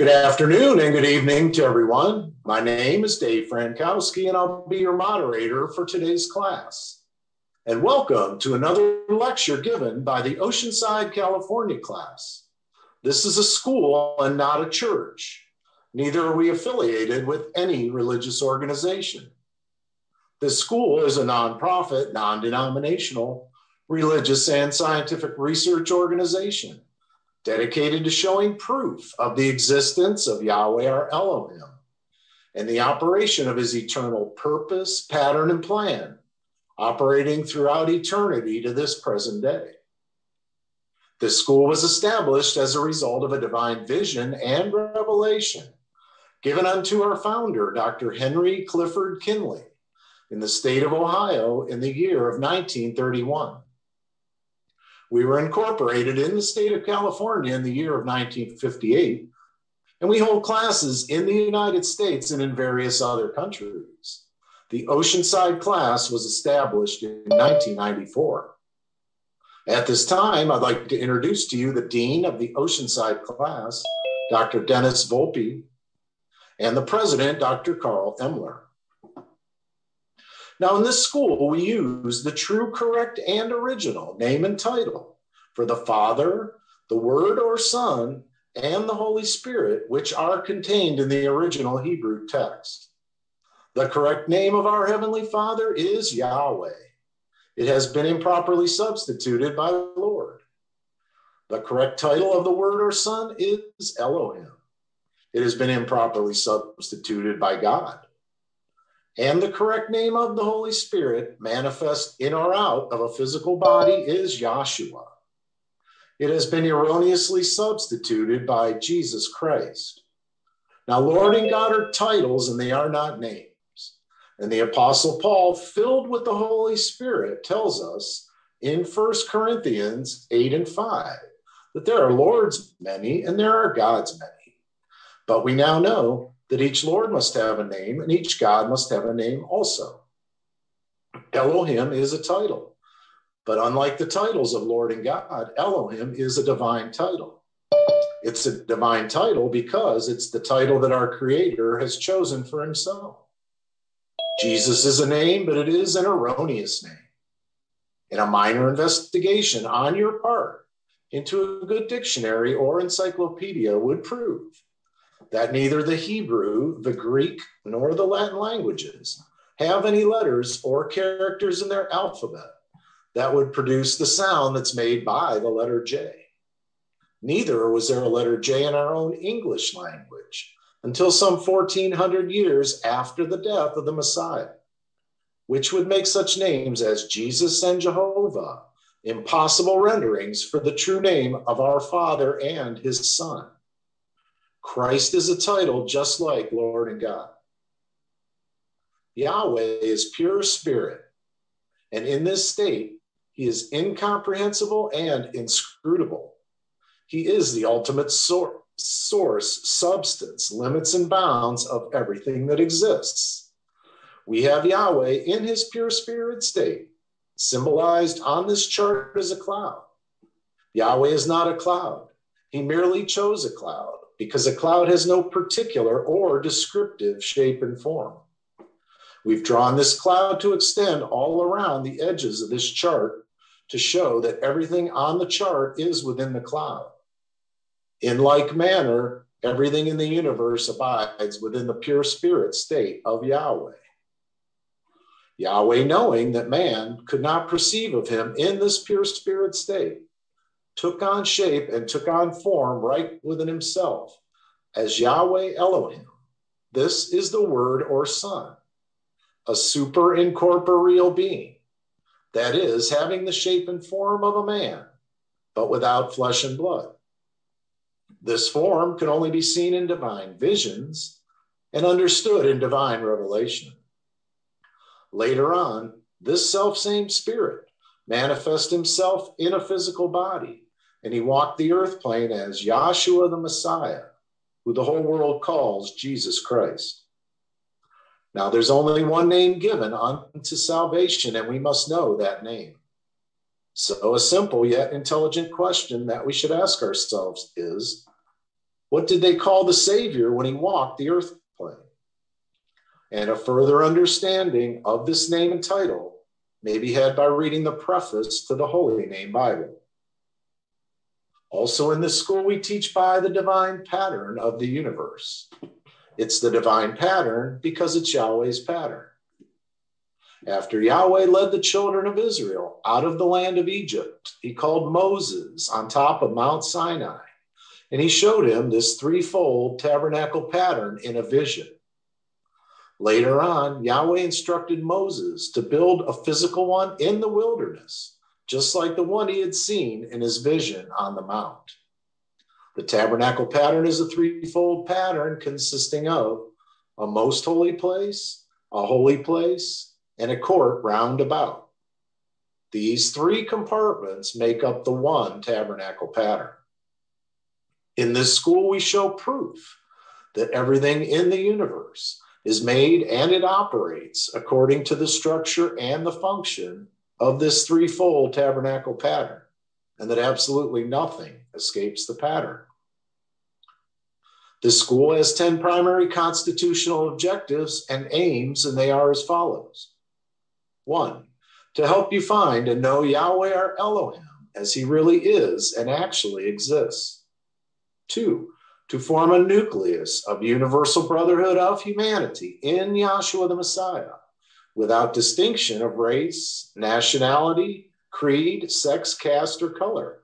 Good afternoon and good evening to everyone. My name is Dave Frankowski, and I'll be your moderator for today's class. And welcome to another lecture given by the Oceanside, California class. This is a school and not a church. Neither are we affiliated with any religious organization. This school is a nonprofit, non denominational, religious, and scientific research organization dedicated to showing proof of the existence of Yahweh our Elohim and the operation of his eternal purpose, pattern, and plan, operating throughout eternity to this present day. This school was established as a result of a divine vision and revelation given unto our founder, Dr. Henry Clifford Kinley, in the state of Ohio in the year of 1931. We were incorporated in the state of California in the year of 1958, and we hold classes in the United States and in various other countries. The Oceanside class was established in 1994. At this time, I'd like to introduce to you the Dean of the Oceanside class, Dr. Dennis Volpe, and the President, Dr. Carl Emler. Now, in this school, we use the true, correct, and original name and title for the Father, the Word or Son, and the Holy Spirit, which are contained in the original Hebrew text. The correct name of our Heavenly Father is Yahweh. It has been improperly substituted by Lord. The correct title of the Word or Son is Elohim. It has been improperly substituted by God and the correct name of the Holy Spirit, manifest in or out of a physical body, is Yahshua. It has been erroneously substituted by Jesus Christ. Now, Lord and God are titles and they are not names. And the Apostle Paul, filled with the Holy Spirit, tells us in 1 Corinthians 8 and 5 that there are Lords many and there are gods many. But we now know that each Lord must have a name and each God must have a name also. Elohim is a title, but unlike the titles of Lord and God, Elohim is a divine title. It's a divine title because it's the title that our Creator has chosen for Himself. Jesus is a name, but it is an erroneous name. In a minor investigation on your part into a good dictionary or encyclopedia would prove that neither the Hebrew, the Greek, nor the Latin languages have any letters or characters in their alphabet that would produce the sound that's made by the letter J. Neither was there a letter J in our own English language until some 1400 years after the death of the Messiah, which would make such names as Jesus and Jehovah impossible renderings for the true name of our Father and his Son. Christ is a title just like Lord and God. Yahweh is pure spirit, and in this state, he is incomprehensible and inscrutable. He is the ultimate source, source, substance, limits, and bounds of everything that exists. We have Yahweh in his pure spirit state, symbolized on this chart as a cloud. Yahweh is not a cloud, he merely chose a cloud because a cloud has no particular or descriptive shape and form. We've drawn this cloud to extend all around the edges of this chart to show that everything on the chart is within the cloud. In like manner, everything in the universe abides within the pure spirit state of Yahweh. Yahweh, knowing that man could not perceive of him in this pure spirit state, took on shape and took on form right within himself as Yahweh Elohim. This is the Word or Son, a super incorporeal being, that is, having the shape and form of a man, but without flesh and blood. This form can only be seen in divine visions and understood in divine revelation. Later on, this self same spirit manifest himself in a physical body and he walked the earth plane as Yahshua the Messiah, who the whole world calls Jesus Christ. Now, there's only one name given unto salvation, and we must know that name. So, a simple yet intelligent question that we should ask ourselves is What did they call the Savior when he walked the earth plane? And a further understanding of this name and title may be had by reading the preface to the Holy Name Bible. Also, in this school, we teach by the divine pattern of the universe. It's the divine pattern because it's Yahweh's pattern. After Yahweh led the children of Israel out of the land of Egypt, he called Moses on top of Mount Sinai, and he showed him this threefold tabernacle pattern in a vision. Later on, Yahweh instructed Moses to build a physical one in the wilderness, just like the one he had seen in his vision on the mount. The tabernacle pattern is a threefold pattern consisting of a most holy place, a holy place, and a court round about. These three compartments make up the one tabernacle pattern. In this school, we show proof that everything in the universe is made and it operates according to the structure and the function of this threefold tabernacle pattern, and that absolutely nothing escapes the pattern. The school has 10 primary constitutional objectives and aims, and they are as follows one, to help you find and know Yahweh our Elohim as he really is and actually exists. Two, to form a nucleus of universal brotherhood of humanity in Yahshua the Messiah without distinction of race, nationality, creed, sex, caste, or color.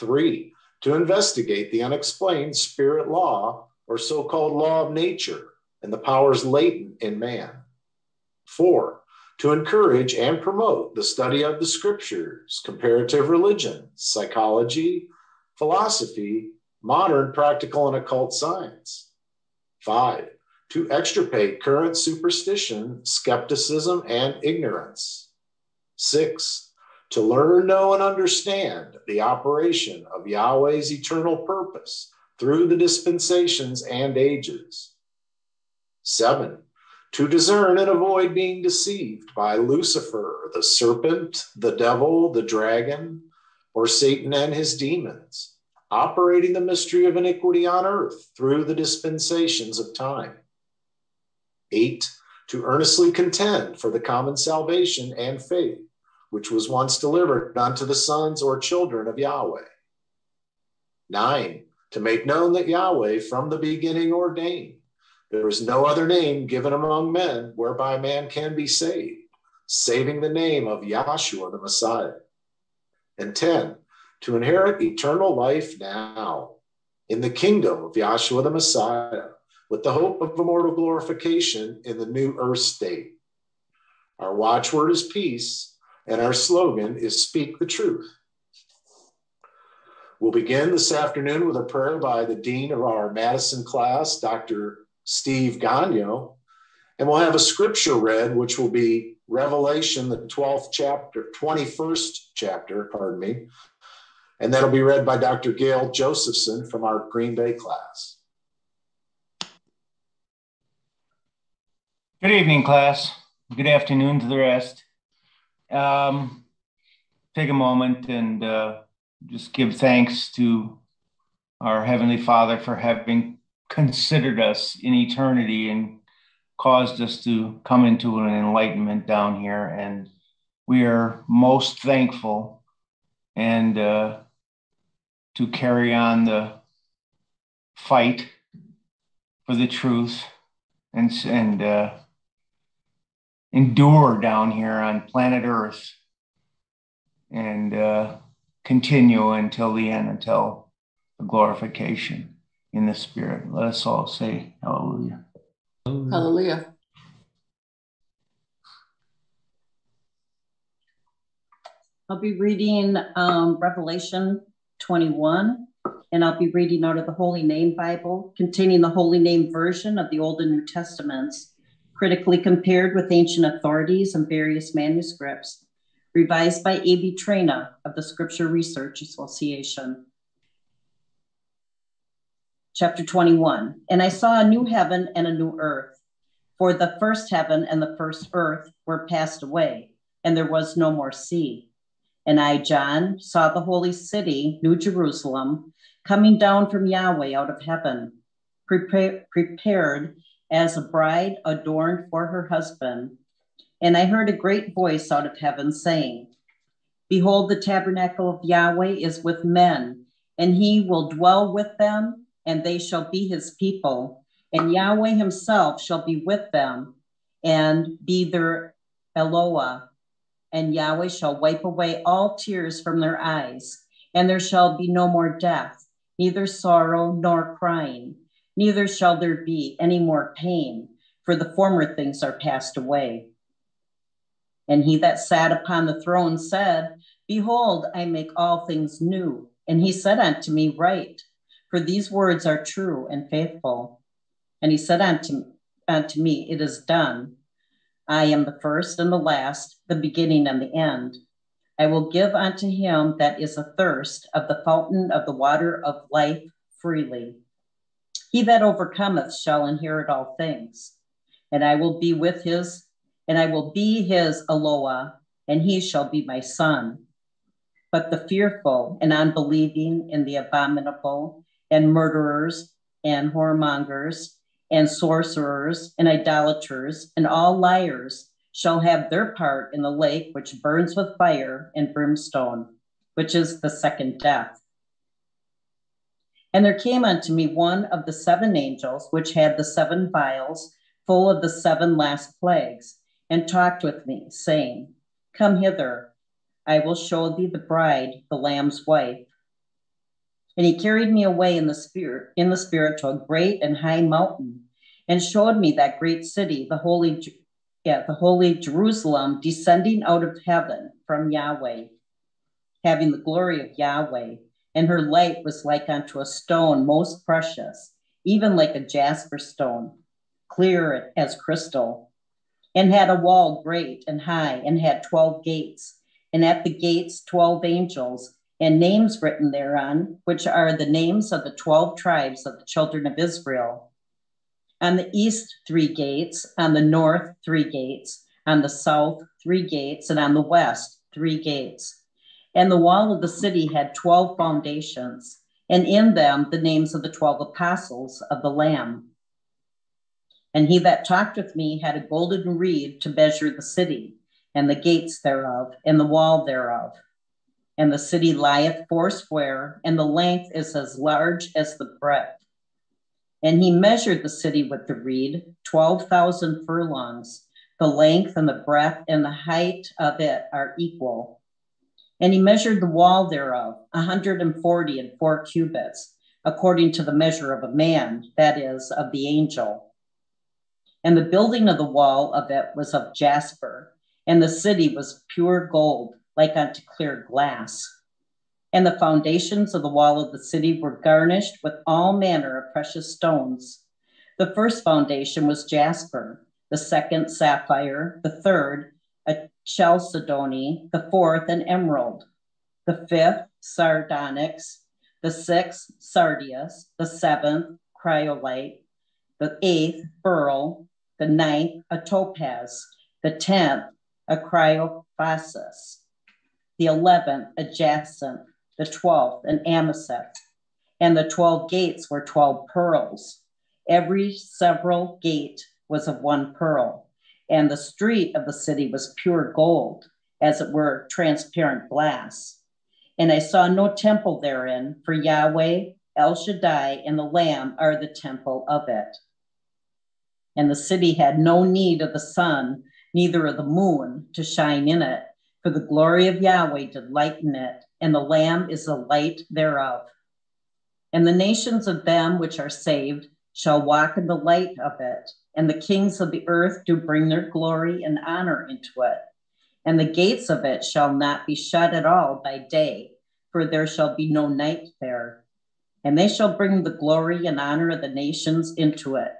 Three, to investigate the unexplained spirit law or so called law of nature and the powers latent in man. Four, to encourage and promote the study of the scriptures, comparative religion, psychology, philosophy, modern practical and occult science. Five, to extirpate current superstition, skepticism, and ignorance. Six, to learn, know, and understand the operation of Yahweh's eternal purpose through the dispensations and ages. Seven, to discern and avoid being deceived by Lucifer, the serpent, the devil, the dragon, or Satan and his demons, operating the mystery of iniquity on earth through the dispensations of time. Eight, to earnestly contend for the common salvation and faith, which was once delivered unto the sons or children of Yahweh. Nine, to make known that Yahweh from the beginning ordained there is no other name given among men whereby man can be saved, saving the name of Yahshua the Messiah. And 10, to inherit eternal life now in the kingdom of Yahshua the Messiah, with the hope of immortal glorification in the new earth state. Our watchword is peace, and our slogan is speak the truth. We'll begin this afternoon with a prayer by the dean of our Madison class, Dr. Steve Gagno. And we'll have a scripture read, which will be Revelation, the 12th chapter, 21st chapter, pardon me. And that'll be read by Dr. Gail Josephson from our Green Bay class. Good evening, class. Good afternoon to the rest. Um, take a moment and uh, just give thanks to our Heavenly Father for having considered us in eternity and caused us to come into an enlightenment down here. And we are most thankful and uh, to carry on the fight for the truth and, and uh, endure down here on planet Earth and uh, continue until the end, until the glorification in the Spirit. Let us all say hallelujah. Hallelujah. I'll be reading um, Revelation 21, and I'll be reading out of the Holy Name Bible, containing the Holy Name version of the Old and New Testaments, critically compared with ancient authorities and various manuscripts, revised by A.B. Traina of the Scripture Research Association chapter 21. And I saw a new heaven and a new earth, for the first heaven and the first earth were passed away, and there was no more sea. And I, John, saw the holy city, New Jerusalem, coming down from Yahweh out of heaven, prepare, prepared as a bride adorned for her husband. And I heard a great voice out of heaven saying, Behold, the tabernacle of Yahweh is with men, and he will dwell with them, and they shall be his people. And Yahweh himself shall be with them and be their Eloah. And Yahweh shall wipe away all tears from their eyes, and there shall be no more death, neither sorrow nor crying, neither shall there be any more pain, for the former things are passed away. And he that sat upon the throne said, Behold, I make all things new. And he said unto me, Write, for these words are true and faithful. And he said unto, unto me, It is done. I am the first and the last, the beginning and the end. I will give unto him that is athirst of the fountain of the water of life freely. He that overcometh shall inherit all things, and I will be with his and I will be his Eloah, and he shall be my son. But the fearful and unbelieving and the abominable and murderers and whoremongers and sorcerers and idolaters and all liars shall have their part in the lake which burns with fire and brimstone, which is the second death. And there came unto me one of the seven angels which had the seven vials full of the seven last plagues and talked with me, saying, Come hither, I will show thee the bride, the Lamb's wife. And he carried me away in the spirit, in the spirit to a great and high mountain, and showed me that great city, the holy, yeah, the holy Jerusalem, descending out of heaven from Yahweh, having the glory of Yahweh. And her light was like unto a stone most precious, even like a jasper stone, clear as crystal and had a wall great and high, and had twelve gates, and at the gates twelve angels, and names written thereon, which are the names of the twelve tribes of the children of Israel. On the east, three gates, on the north, three gates, on the south, three gates, and on the west, three gates. And the wall of the city had twelve foundations, and in them the names of the twelve apostles of the Lamb. And he that talked with me had a golden reed to measure the city, and the gates thereof, and the wall thereof. And the city lieth foursquare, and the length is as large as the breadth. And he measured the city with the reed, 12,000 furlongs. The length and the breadth and the height of it are equal. And he measured the wall thereof, a 140 and four cubits, according to the measure of a man, that is, of the angel and the building of the wall of it was of jasper, and the city was pure gold, like unto clear glass. And the foundations of the wall of the city were garnished with all manner of precious stones. The first foundation was jasper, the second sapphire, the third a chalcedony, the fourth an emerald, the fifth sardonyx, the sixth sardius, the seventh chrysolite, the eighth beryl, the ninth a topaz, the tenth a chrysoprasus, the eleventh a jacinth, the twelfth an amethyst, and the twelve gates were twelve pearls. Every several gate was of one pearl, and the street of the city was pure gold, as it were transparent glass. And I saw no temple therein, for Yahweh, El Shaddai, and the Lamb are the temple of it and the city had no need of the sun, neither of the moon to shine in it, for the glory of Yahweh did lighten it, and the Lamb is the light thereof. And the nations of them which are saved shall walk in the light of it, and the kings of the earth do bring their glory and honor into it. And the gates of it shall not be shut at all by day, for there shall be no night there. And they shall bring the glory and honor of the nations into it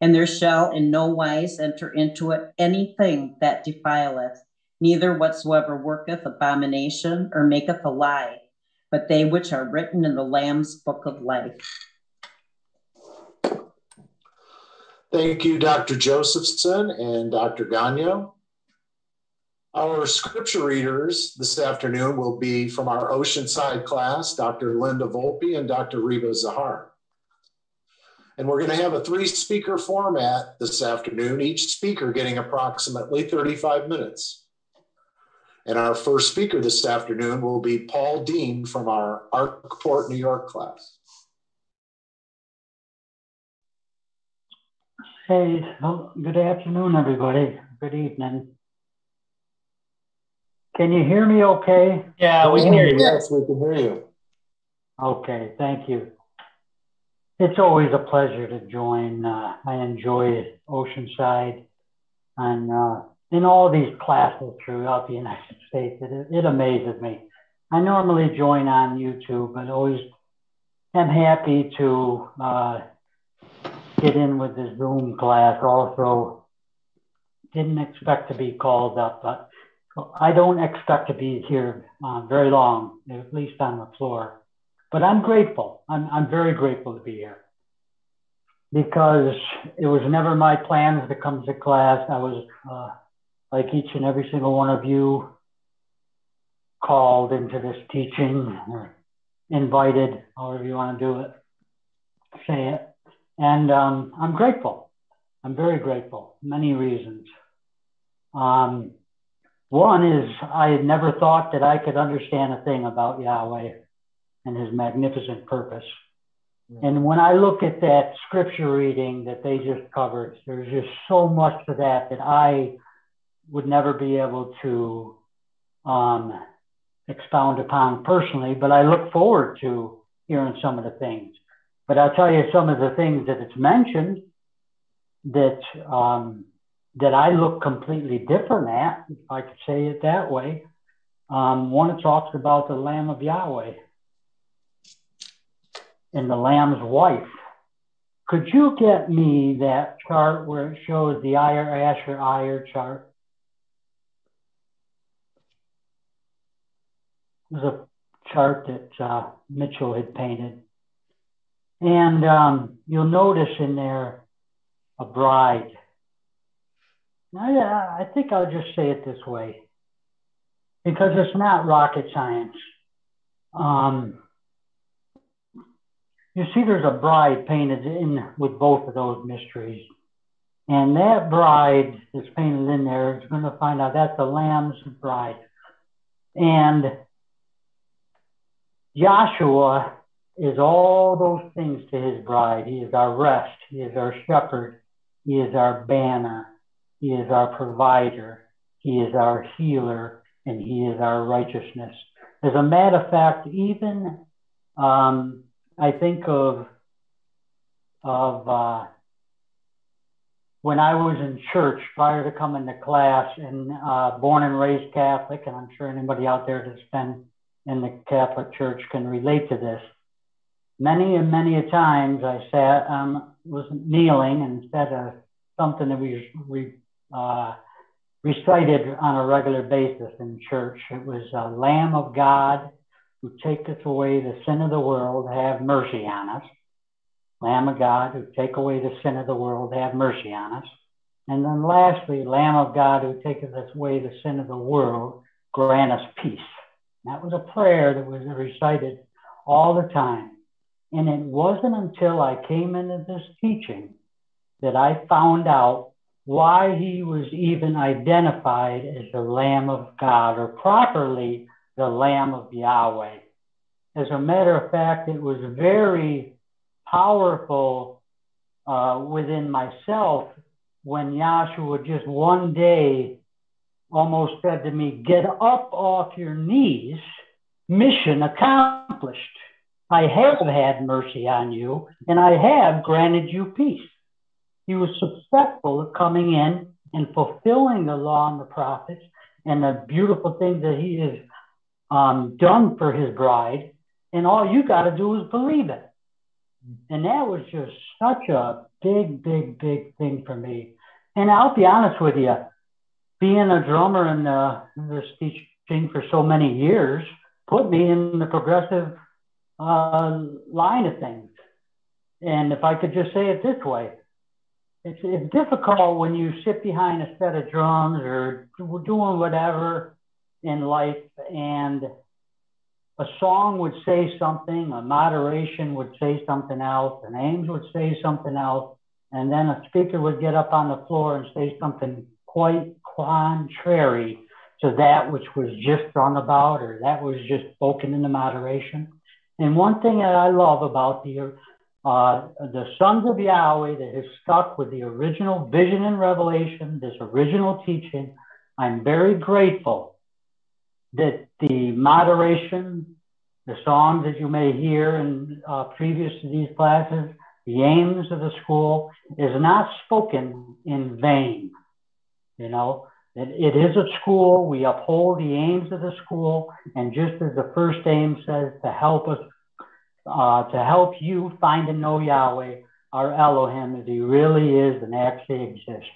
and there shall in no wise enter into it anything that defileth, neither whatsoever worketh abomination or maketh a lie, but they which are written in the Lamb's book of life. Thank you, Dr. Josephson and Dr. Gagno. Our scripture readers this afternoon will be from our Oceanside class, Dr. Linda Volpe and Dr. Reba Zahar. And we're going to have a three speaker format this afternoon, each speaker getting approximately 35 minutes. And our first speaker this afternoon will be Paul Dean from our Arkport, New York class. Hey, well, good afternoon, everybody. Good evening. Can you hear me okay? Yeah, we can hear you. Yes, we can hear you. Okay, thank you. It's always a pleasure to join. Uh, I enjoy Oceanside and uh, in all these classes throughout the United States. It, it amazes me. I normally join on YouTube, but always am happy to uh, get in with the Zoom class. Also, didn't expect to be called up, but I don't expect to be here uh, very long, at least on the floor. But I'm grateful. I'm, I'm very grateful to be here because it was never my plans to come to class. I was, uh, like each and every single one of you, called into this teaching or invited, however you want to do it, say it. And um, I'm grateful. I'm very grateful. Many reasons. Um, one is I had never thought that I could understand a thing about Yahweh and his magnificent purpose. And when I look at that scripture reading that they just covered, there's just so much to that that I would never be able to um, expound upon personally, but I look forward to hearing some of the things. But I'll tell you some of the things that it's mentioned that um, that I look completely different at, if I could say it that way. Um, one talks about the Lamb of Yahweh and the Lamb's wife. Could you get me that chart where it shows the Iyer Asher Iyer chart? It was a chart that uh, Mitchell had painted. And um, you'll notice in there a bride I, I think I'll just say it this way because it's not rocket science. Um, you see, there's a bride painted in with both of those mysteries. And that bride that's painted in there is going to find out that's the Lamb's bride. And Yahshua is all those things to his bride. He is our rest. He is our shepherd. He is our banner. He is our provider. He is our healer and he is our righteousness. As a matter of fact, even um, I think of of uh, when I was in church prior to coming to class and uh, born and raised Catholic, and I'm sure anybody out there that's been in the Catholic Church can relate to this. Many and many a times I sat, um, was kneeling and said uh, something that we, uh, recited on a regular basis in church. It was a Lamb of God who taketh away the sin of the world, have mercy on us. Lamb of God who take away the sin of the world, have mercy on us. And then lastly, Lamb of God who taketh away the sin of the world, grant us peace. That was a prayer that was recited all the time. And it wasn't until I came into this teaching that I found out why he was even identified as the Lamb of God or properly the Lamb of Yahweh. As a matter of fact, it was very powerful uh, within myself when Yahshua just one day almost said to me, Get up off your knees, mission accomplished. I have had mercy on you, and I have granted you peace. He was successful at coming in and fulfilling the law and the prophets and the beautiful things that he has um, done for his bride. And all you got to do is believe it. And that was just such a big, big, big thing for me. And I'll be honest with you, being a drummer in the, this teaching for so many years put me in the progressive uh, line of things. And if I could just say it this way, it's, it's difficult when you sit behind a set of drums or doing whatever in life and a song would say something, a moderation would say something else, an aims would say something else, and then a speaker would get up on the floor and say something quite contrary to that which was just sung about or that was just spoken in the moderation. And one thing that I love about the uh, the sons of Yahweh that has stuck with the original vision and revelation, this original teaching, I'm very grateful that the moderation, the songs that you may hear in uh, previous to these classes, the aims of the school is not spoken in vain. You know, it, it is a school. We uphold the aims of the school. And just as the first aim says, to help us, uh, to help you find and know Yahweh, our Elohim, as he really is and actually exists.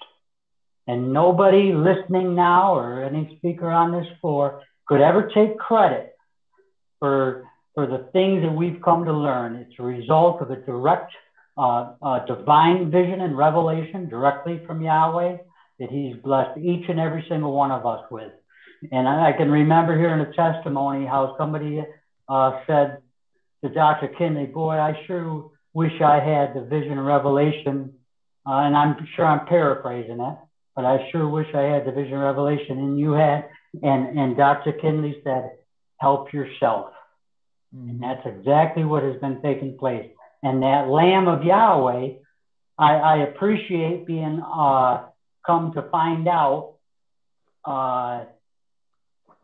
And nobody listening now or any speaker on this floor could ever take credit for, for the things that we've come to learn. It's a result of a direct uh, uh, divine vision and revelation directly from Yahweh that He's blessed each and every single one of us with. And I, can remember hearing a testimony how somebody uh, said to Dr. Kinley, Boy, I sure wish I had the vision and revelation. Uh, and I'm sure I'm paraphrasing it, but I sure wish I had the vision and revelation. And you had, and, and Dr. Kinley said, Help yourself. Mm-hmm. And that's exactly what has been taking place and that Lamb of Yahweh, I, I appreciate being uh, come to find out uh,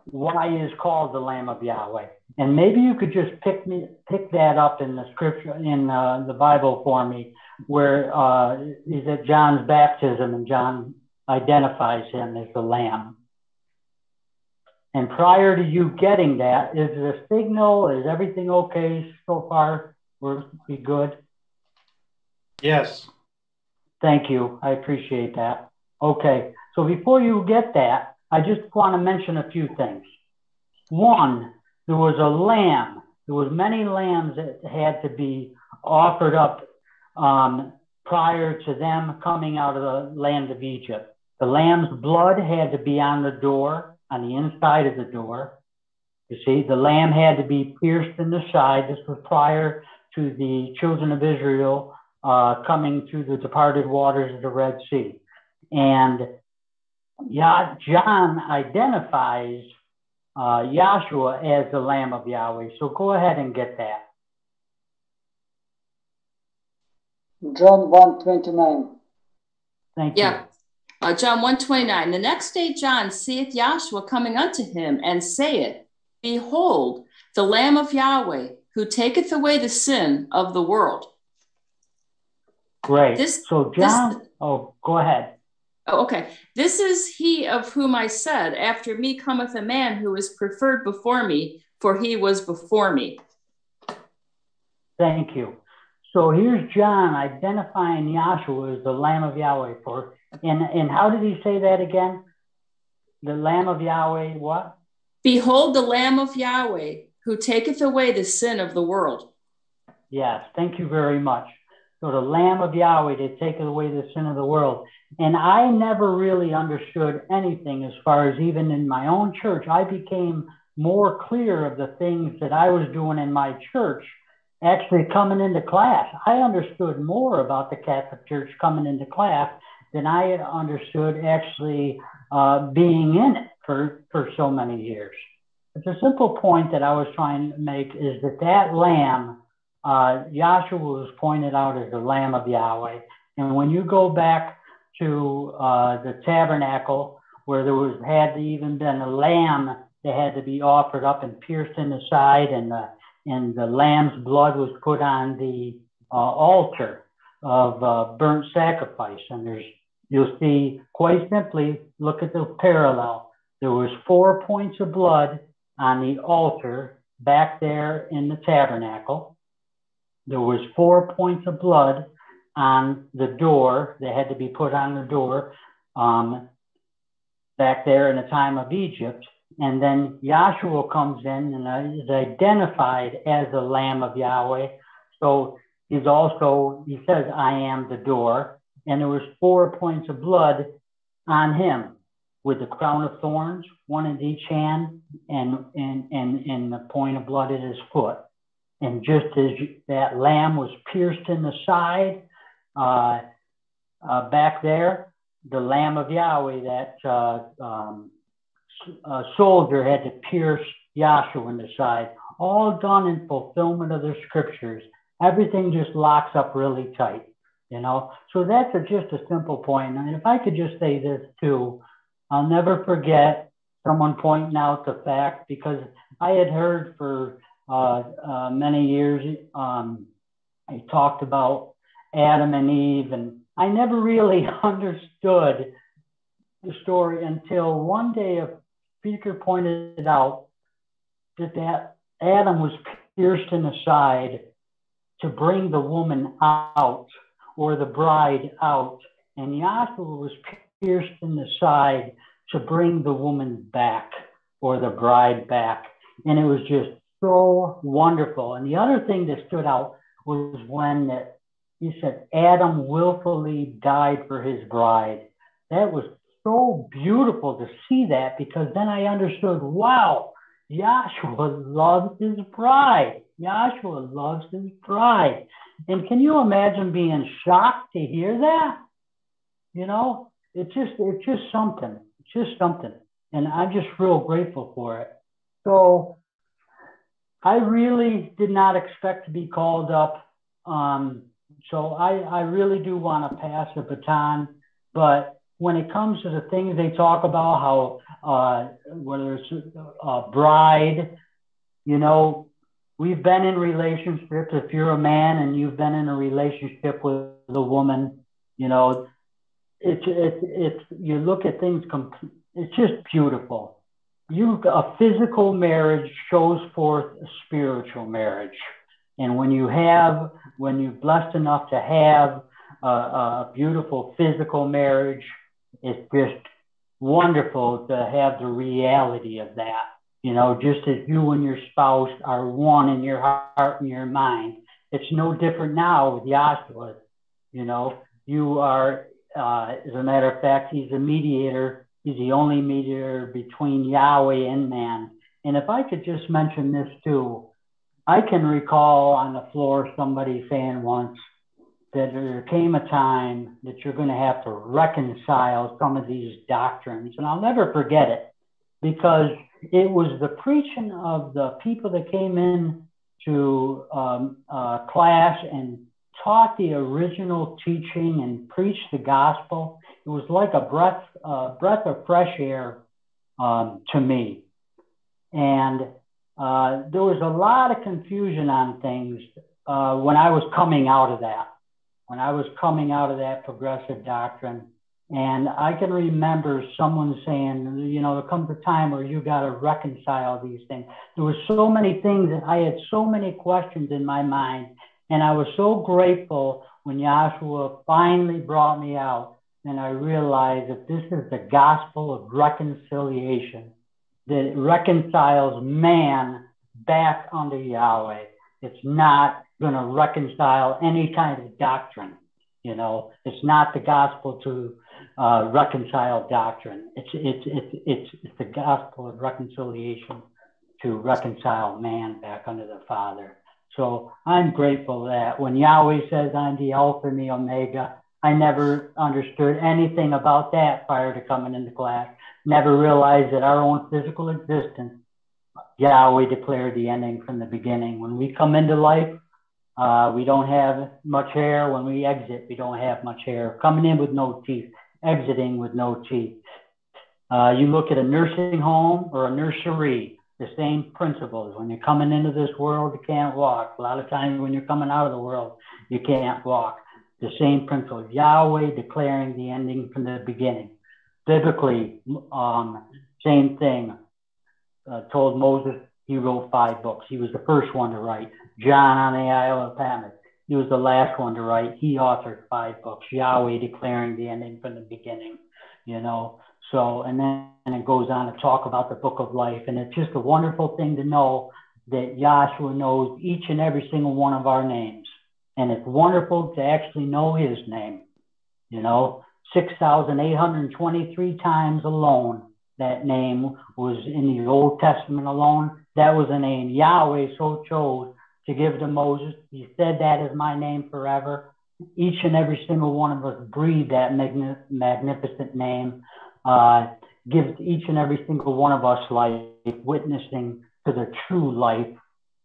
why is called the Lamb of Yahweh. And maybe you could just pick me pick that up in the scripture in uh, the Bible for me, where uh, is it John's baptism and John identifies him as the Lamb. And prior to you getting that, is it a signal? Is everything okay so far? We're be good? Yes. Thank you. I appreciate that. Okay. So before you get that, I just want to mention a few things. One, there was a lamb. There was many lambs that had to be offered up um, prior to them coming out of the land of Egypt. The lamb's blood had to be on the door, on the inside of the door. You see, the lamb had to be pierced in the side. This was prior to the children of Israel uh, coming through the departed waters of the Red Sea. And Yah- John identifies uh, Yahshua as the Lamb of Yahweh. So go ahead and get that. John 129. Thank you. Yeah. Uh, John 129. The next day John seeth Yahshua coming unto him and saith, Behold, the Lamb of Yahweh, who taketh away the sin of the world. Great. This, so, John, this, oh, go ahead. Oh, okay. This is he of whom I said, After me cometh a man who is preferred before me, for he was before me. Thank you. So here's John identifying Yahshua as the Lamb of Yahweh for, and, and how did he say that again? The Lamb of Yahweh, what? Behold the Lamb of Yahweh who taketh away the sin of the world. Yes, thank you very much. So the Lamb of Yahweh to take away the sin of the world. And I never really understood anything as far as even in my own church. I became more clear of the things that I was doing in my church actually coming into class. I understood more about the Catholic Church coming into class than I understood actually uh, being in it for, for so many years. But the simple point that I was trying to make is that that lamb, uh, Yahshua was pointed out as the Lamb of Yahweh. And when you go back to uh, the tabernacle, where there was had even been a lamb that had to be offered up and pierced in the side, and the and the lamb's blood was put on the uh, altar of uh, burnt sacrifice. And there's you'll see quite simply look at the parallel. There was four points of blood on the altar back there in the tabernacle. There was four points of blood on the door that had to be put on the door um, back there in the time of Egypt. And then Yahshua comes in and is identified as the Lamb of Yahweh. So he's also, he says, I am the door. and there was four points of blood on him with the crown of thorns, one in each hand, and and and, and the point of blood at his foot. And just as that lamb was pierced in the side, uh, uh, back there, the Lamb of Yahweh, that uh, um, soldier had to pierce Yahshua in the side, all done in fulfillment of the scriptures. Everything just locks up really tight, you know. So that's a, just a simple point. And if I could just say this too, I'll never forget someone pointing out the fact because I had heard for uh, uh, many years um, I talked about Adam and Eve, and I never really understood the story until one day a speaker pointed out that, that Adam was pierced in the side to bring the woman out or the bride out, and Yahshua was pierced in the side to bring the woman back or the bride back. And it was just so wonderful. And the other thing that stood out was when he said Adam willfully died for his bride. That was so beautiful to see that because then I understood, wow, Yahshua loves his bride. Yahshua loves his bride. And can you imagine being shocked to hear that? You know, it's just it's just something. It's just something. And I'm just real grateful for it. So I really did not expect to be called up. Um, so I, I really do want to pass the baton. But when it comes to the things they talk about, how uh, whether it's a bride, you know, we've been in relationships. If you're a man and you've been in a relationship with a woman, you know, it's it's it's you look at things. it's just beautiful you a physical marriage shows forth a spiritual marriage and when you have when you're blessed enough to have a, a beautiful physical marriage it's just wonderful to have the reality of that you know just as you and your spouse are one in your heart and your mind it's no different now with Yahshua. You know, you are, uh, as a matter of fact, he's a mediator He's the only mediator between Yahweh and man. And if I could just mention this too, I can recall on the floor somebody saying once that there came a time that you're going to have to reconcile some of these doctrines. And I'll never forget it because it was the preaching of the people that came in to um, uh, class and taught the original teaching and preached the gospel it was like a breath, uh, breath of fresh air um, to me. And uh, there was a lot of confusion on things uh, when I was coming out of that, when I was coming out of that progressive doctrine. And I can remember someone saying, you know, there comes a time where you got to reconcile these things. There were so many things that I had so many questions in my mind. And I was so grateful when Yahshua finally brought me out and I realized that this is the gospel of reconciliation that reconciles man back unto Yahweh. It's not going to reconcile any kind of doctrine. You know, it's not the gospel to uh, reconcile doctrine. It's, it's, it's, it's, it's the gospel of reconciliation to reconcile man back unto the Father. So I'm grateful that when Yahweh says, I'm the Alpha and the Omega, I never understood anything about that prior to coming into class. Never realized that our own physical existence, Yahweh declared the ending from the beginning. When we come into life, uh, we don't have much hair. When we exit, we don't have much hair. Coming in with no teeth, exiting with no teeth. Uh, you look at a nursing home or a nursery, the same principles. When you're coming into this world, you can't walk. A lot of times when you're coming out of the world, you can't walk the same principle. Yahweh declaring the ending from the beginning. Biblically, um, same thing. Uh, told Moses he wrote five books. He was the first one to write. John on the Isle of Patmos. He was the last one to write. He authored five books. Yahweh declaring the ending from the beginning. You know. So and then and it goes on to talk about the book of life, and it's just a wonderful thing to know that Yahshua knows each and every single one of our names and it's wonderful to actually know his name. You know, 6,823 times alone that name was in the Old Testament alone. That was a name Yahweh so chose to give to Moses. He said, That is my name forever. Each and every single one of us breathe that magnificent name. Uh, gives each and every single one of us life, witnessing to the true life,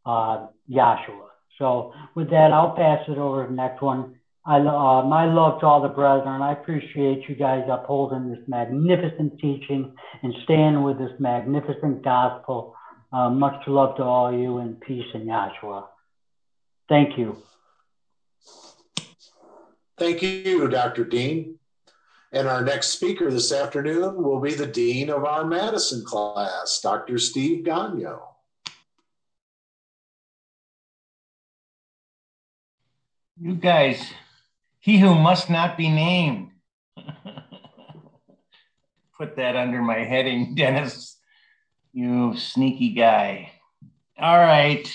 uh, Yahshua. So with that, I'll pass it over to the next one. I, uh, my love to all the brethren. I appreciate you guys upholding this magnificent teaching and staying with this magnificent gospel. Uh, much love to all you and peace in Yahshua. Thank you. Thank you, Dr. Dean. And our next speaker this afternoon will be the Dean of our Madison class, Dr. Steve Gagno. You guys, he who must not be named. Put that under my heading, Dennis. You sneaky guy. All right.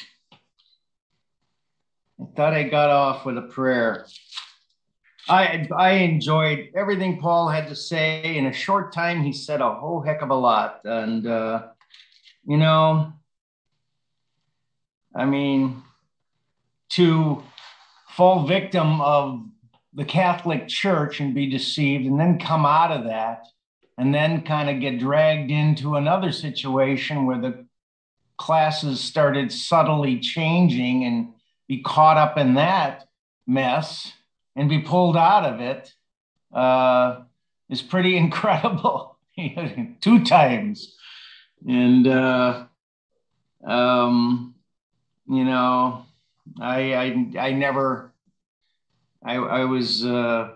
I thought I got off with a prayer. I I enjoyed everything Paul had to say. In a short time, he said a whole heck of a lot, and uh, you know, I mean, to fall victim of the Catholic Church and be deceived, and then come out of that, and then kind of get dragged into another situation where the classes started subtly changing and be caught up in that mess and be pulled out of it uh, is pretty incredible. Two times. And, uh, um, you know, I, I, I never, I, I was uh,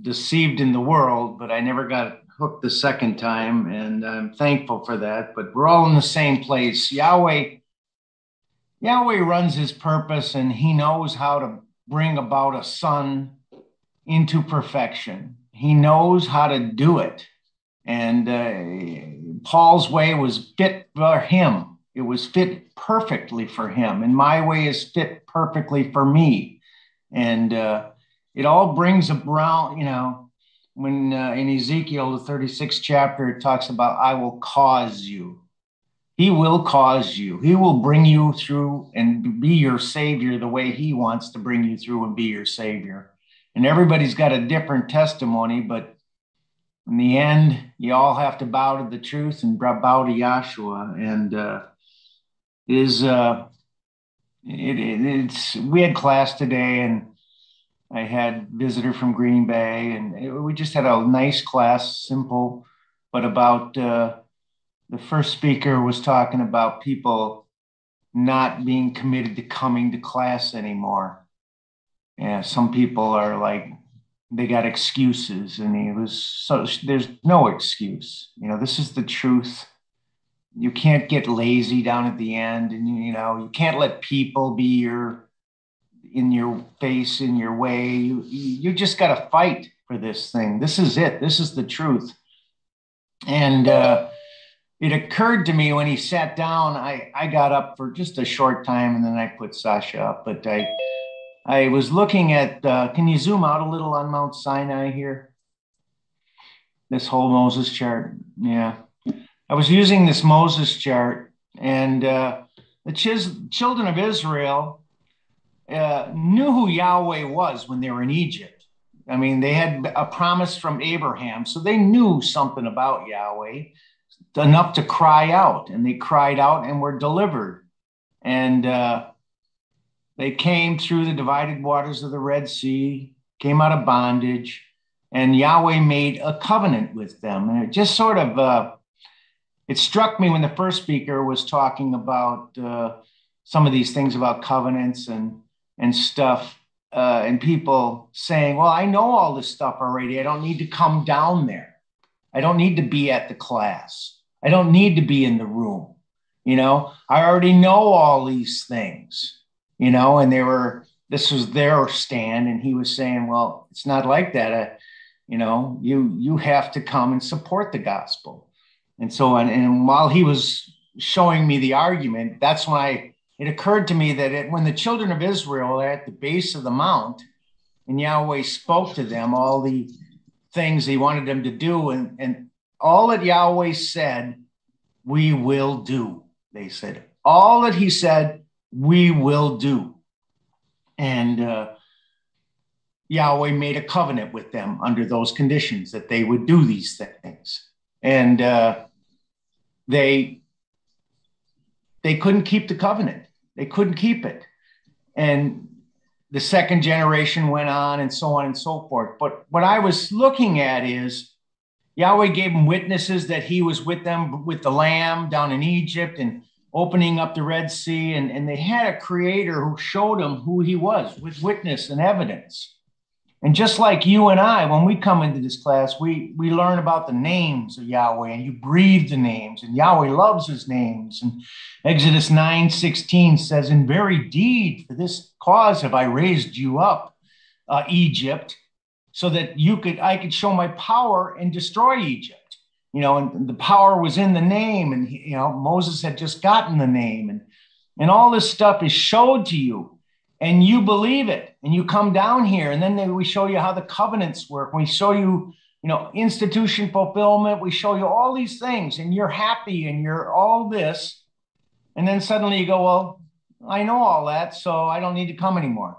deceived in the world, but I never got hooked the second time. And I'm thankful for that. But we're all in the same place. Yahweh, Yahweh runs his purpose and he knows how to bring about a son into perfection. He knows how to do it. And uh, Paul's way was fit for him. It was fit perfectly for him. And my way is fit perfectly for me. And uh, it all brings around, you know, when uh, in Ezekiel, the 36th chapter, it talks about, I will cause you. He will cause you. He will bring you through and be your savior the way he wants to bring you through and be your savior and everybody's got a different testimony, but in the end, you all have to bow to the truth and bow to Yahshua. And uh, is uh, it, it, it's we had class today, and I had visitor from Green Bay, and it, we just had a nice class, simple, but about uh, the first speaker was talking about people not being committed to coming to class anymore yeah, some people are like they got excuses, and he was so there's no excuse. You know, this is the truth. You can't get lazy down at the end, and you know you can't let people be your in your face in your way. You you just got to fight for this thing. This is it. This is the truth. And uh, it occurred to me when he sat down. I I got up for just a short time, and then I put Sasha up, but I I was looking at, uh, can you zoom out a little on Mount Sinai here? This whole Moses chart. Yeah. I was using this Moses chart, and uh, the ch- children of Israel uh, knew who Yahweh was when they were in Egypt. I mean, they had a promise from Abraham, so they knew something about Yahweh enough to cry out, and they cried out and were delivered. And uh, they came through the divided waters of the Red Sea, came out of bondage, and Yahweh made a covenant with them. And it just sort of uh, it struck me when the first speaker was talking about uh, some of these things about covenants and and stuff, uh, and people saying, "Well, I know all this stuff already. I don't need to come down there. I don't need to be at the class. I don't need to be in the room. You know, I already know all these things." you know, and they were, this was their stand. And he was saying, well, it's not like that. Uh, you know, you, you have to come and support the gospel. And so, and, and while he was showing me the argument, that's when I, it occurred to me that it, when the children of Israel at the base of the mount and Yahweh spoke to them, all the things he wanted them to do. And, and all that Yahweh said, we will do. They said, all that he said, we will do. And uh, Yahweh made a covenant with them under those conditions that they would do these things. And uh, they they couldn't keep the covenant. They couldn't keep it. And the second generation went on and so on and so forth. But what I was looking at is Yahweh gave them witnesses that he was with them with the lamb down in Egypt and opening up the Red Sea. And, and they had a creator who showed them who he was with witness and evidence. And just like you and I, when we come into this class, we, we learn about the names of Yahweh and you breathe the names, and Yahweh loves his names. And Exodus 9 16 says, In very deed, for this cause have I raised you up, uh, Egypt, so that you could I could show my power and destroy Egypt. You know, and the power was in the name, and you know, Moses had just gotten the name, and and all this stuff is showed to you and you believe it and you come down here and then they, we show you how the covenants work. We show you you know institution fulfillment. We show you all these things and you're happy and you're all this. And then suddenly you go well i know all that so i don't need to come anymore.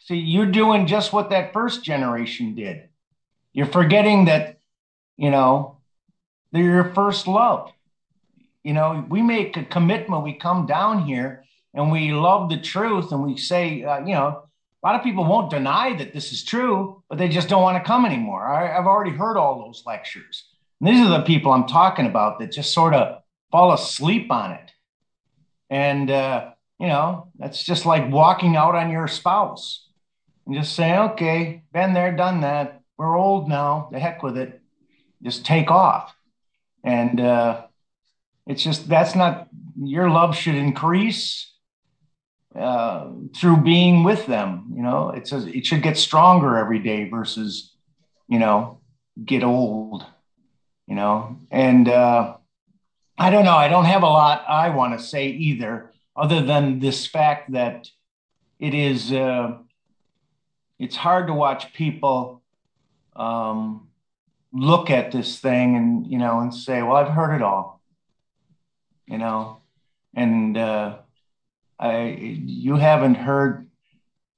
See you're doing just what that first generation did. You're forgetting that you know they're your first love. You know we make a commitment we come down here and we love the truth and we say, uh, you know, a lot of people won't deny that this is true, but they just don't want to come anymore. I, have already heard all those lectures. And these are the people I'm talking about that just sort of fall asleep on it. And, uh, you know, that's just like walking out on your spouse and just saying, okay, been there, done that. We're old now. The heck with it. Just take off. And uh, it's just, that's not, your love should increase uh, through being with them. You know, it's a, it should get stronger every day versus, you know, get old. You know, and uh, I don't know. I don't have a lot I want to say either, other than this fact that it is. Uh, it's hard to watch people um, look at this thing and you know and say, "Well, I've heard it all," you know, and uh, you haven't heard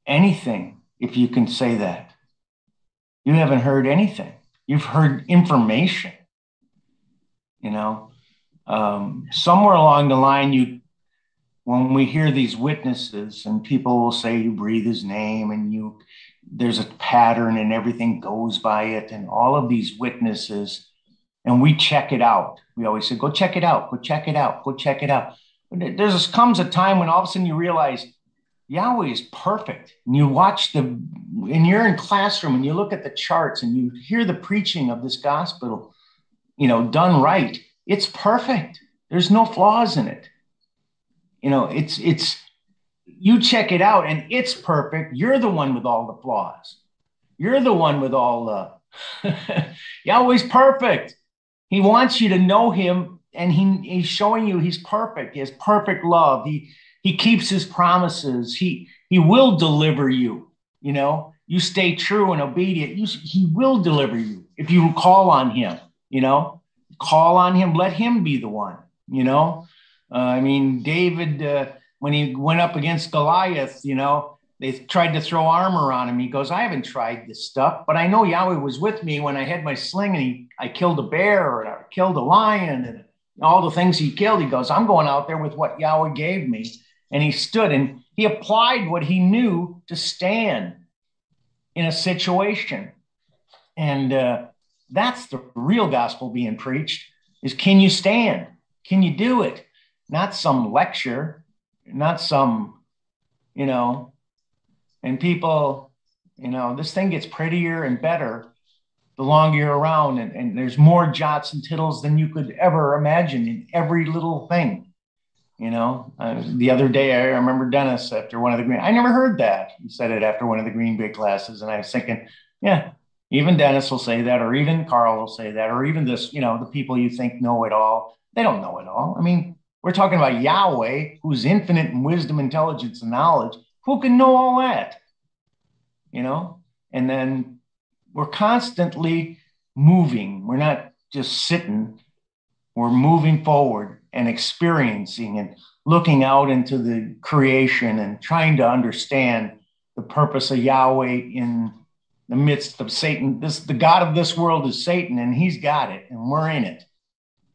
anything, if you can say that. You haven't heard anything. You've heard information. You know, um, somewhere along the line, you, when we hear these witnesses, and people will say you breathe his name, and you, there's a pattern, and everything goes by it, and all of these witnesses, and we check it out. We always say, "Go check it out. Go check it out. Go check it out." There's comes a time when all of a sudden you realize Yahweh is perfect. And you watch the, and you're in classroom and you look at the charts and you hear the preaching of this gospel, you know, done right. It's perfect. There's no flaws in it. You know, it's, it's, you check it out and it's perfect. You're the one with all the flaws. You're the one with all the, Yahweh's perfect. He wants you to know him and he, he's showing you he's perfect. He has perfect love. He he keeps his promises. He he will deliver you. You know, you stay true and obedient. You, he will deliver you if you call on him. You know, call on him. Let him be the one. You know, uh, I mean, David uh, when he went up against Goliath, you know, they tried to throw armor on him. He goes, I haven't tried this stuff, but I know Yahweh was with me when I had my sling and he, I killed a bear or I killed a lion and all the things he killed. He goes, I'm going out there with what Yahweh gave me. And he stood and he applied what he knew to stand in a situation. And uh, that's the real gospel being preached is can you stand? Can you do it? Not some lecture, not some, you know, and people, you know, this thing gets prettier and better the longer you're around, and, and there's more jots and tittles than you could ever imagine in every little thing. You know, uh, the other day I remember Dennis after one of the green. I never heard that. He said it after one of the Green Bay classes, and I was thinking, yeah, even Dennis will say that, or even Carl will say that, or even this, you know, the people you think know it all. They don't know it all. I mean, we're talking about Yahweh, who's infinite in wisdom, intelligence, and knowledge. Who can know all that? You know, and then we're constantly moving. We're not just sitting. We're moving forward and experiencing and looking out into the creation and trying to understand the purpose of Yahweh in the midst of Satan. This the God of this world is Satan, and he's got it, and we're in it.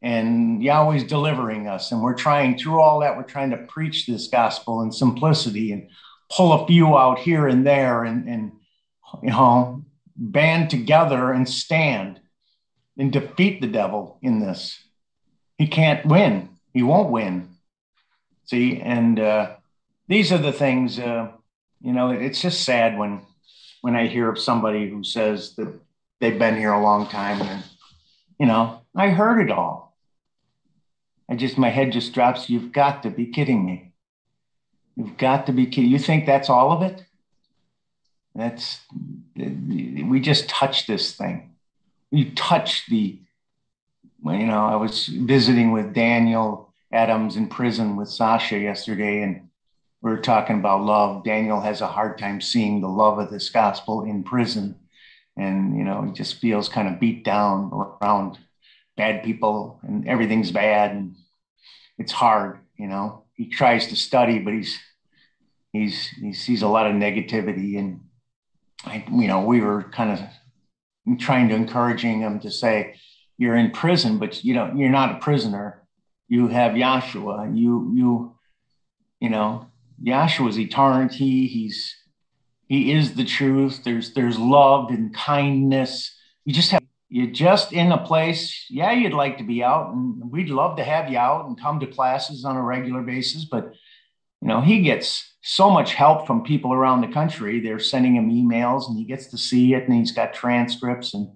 And Yahweh's delivering us, and we're trying through all that, we're trying to preach this gospel in simplicity and pull a few out here and there and, and you know band together and stand and defeat the devil in this. He can't win. He won't win. See, and uh, these are the things. Uh, you know, it's just sad when when I hear of somebody who says that they've been here a long time and you know, I heard it all. I just my head just drops. You've got to be kidding me. You've got to be kidding. You think that's all of it? That's we just touched this thing. We touched the. You know, I was visiting with Daniel Adams in prison with Sasha yesterday, and we were talking about love. Daniel has a hard time seeing the love of this gospel in prison, and you know, he just feels kind of beat down around bad people, and everything's bad, and it's hard. You know, he tries to study, but he's he's he sees a lot of negativity and I, you know, we were kind of trying to encouraging him to say, you're in prison, but you know, you're not a prisoner. You have Yahshua. You, you, you know, Yahshua's eternity. He's, he is the truth. There's, there's love and kindness. You just have, you're just in a place. Yeah, you'd like to be out, and we'd love to have you out and come to classes on a regular basis. But you know, he gets so much help from people around the country. They're sending him emails and he gets to see it and he's got transcripts and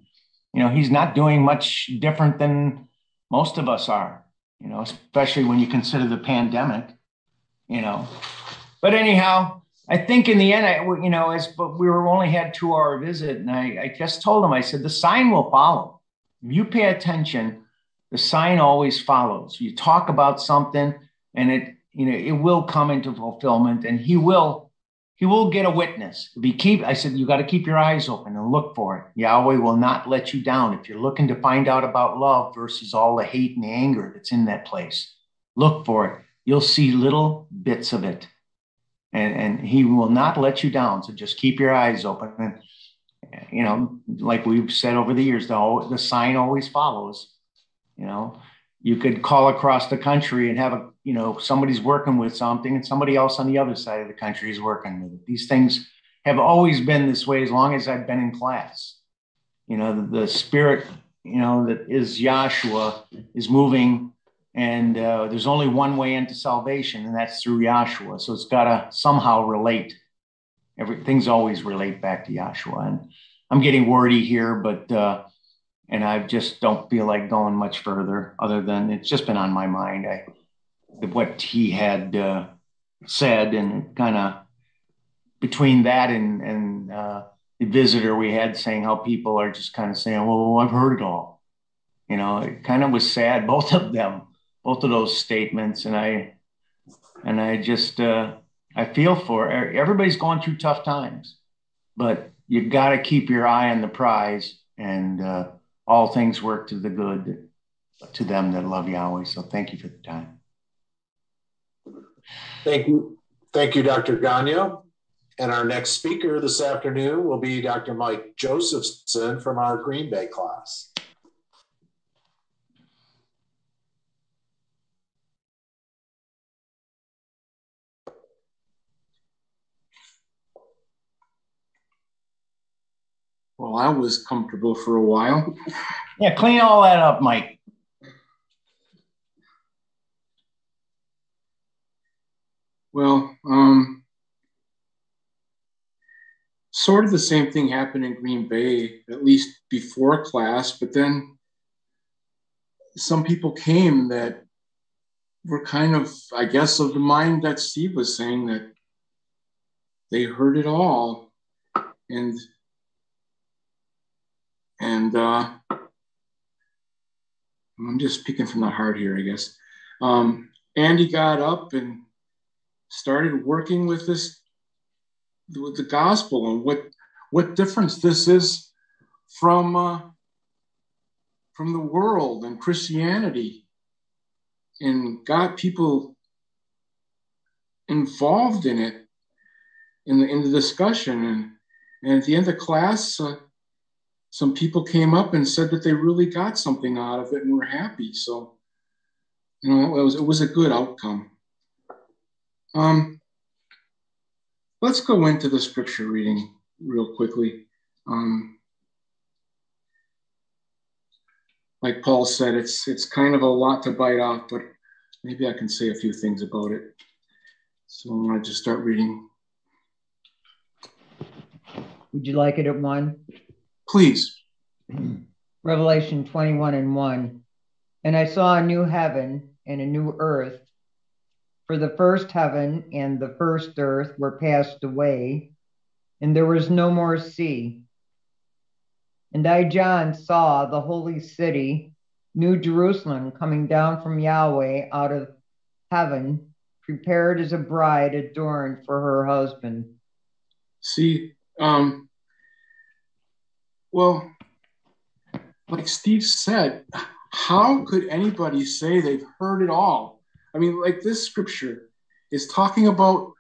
you know, he's not doing much different than most of us are, you know, especially when you consider the pandemic, you know. But anyhow, I think in the end, I, you know, as but we were only had two hour visit, and I, I just told him, I said, the sign will follow. If you pay attention, the sign always follows. You talk about something, and it you know, it will come into fulfillment and he will, he will get a witness. If keep, I said, you got to keep your eyes open and look for it. Yahweh will not let you down. If you're looking to find out about love versus all the hate and the anger that's in that place, look for it. You'll see little bits of it. And, and he will not let you down. So just keep your eyes open. And, you know, like we've said over the years, the, the sign always follows. You know, you could call across the country and have a you know somebody's working with something and somebody else on the other side of the country is working with it. These things have always been this way as long as i've been in class. You know the, the spirit you know that is Yahshua is moving and uh, there's only one way into salvation and that's through Yahshua. So it's got to somehow relate. Everything's always relate back to Yahshua. And i'm getting wordy here but uh, and i just don't feel like going much further other than it's just been on my mind i what he had uh, said, and kind of between that and and uh, the visitor we had saying how people are just kind of saying, "Well, I've heard it all." You know, it kind of was sad. Both of them, both of those statements, and I and I just uh, I feel for everybody's going through tough times, but you've got to keep your eye on the prize, and uh, all things work to the good to them that love Yahweh. So thank you for the time. Thank you. Thank you, Dr. Gagno. And our next speaker this afternoon will be Dr. Mike Josephson from our Green Bay class. Well, I was comfortable for a while. Yeah, clean all that up, Mike. Well, um, sort of the same thing happened in Green Bay, at least before class, but then some people came that were kind of, I guess, of the mind that Steve was saying that they heard it all. And and uh, I'm just speaking from the heart here, I guess. Um, Andy got up and started working with this with the gospel and what what difference this is from uh, from the world and Christianity, and got people involved in it in the in the discussion. And and at the end of class, uh, some people came up and said that they really got something out of it and were happy. So you know, it was it was a good outcome. Um, let's go into the scripture reading real quickly. Um, like Paul said, it's it's kind of a lot to bite off, but maybe I can say a few things about it. So I'm going to just start reading. Would you like it at one? Please. Revelation 21 and 1. And I saw a new heaven and a new earth. For the first heaven and the first earth were passed away, and there was no more sea. And I, John, saw the holy city, New Jerusalem, coming down from Yahweh out of heaven, prepared as a bride adorned for her husband. See, um, well, like Steve said, how could anybody say they've heard it all? I mean, like this scripture is talking about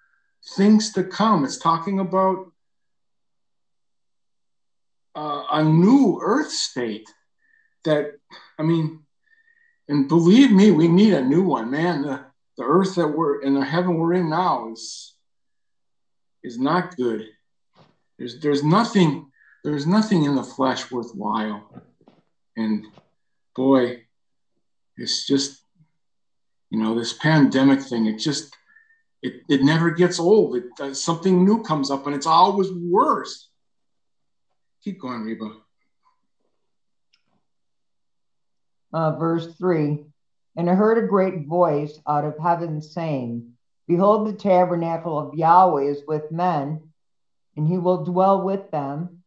things to come. It's talking about uh, a new earth state that, I mean, and believe me, we need a new one, man. The, the earth that we're in the heaven we're in now is is not good. There's there's nothing there's nothing in the flesh worthwhile. And boy, it's just, you know, this pandemic thing, it just, it, it never gets old. It, uh, something new comes up and it's always worse. Keep going, Reba. Uh, verse 3 And I heard a great voice out of heaven saying, Behold, the tabernacle of Yahweh is with men, and he will dwell with them,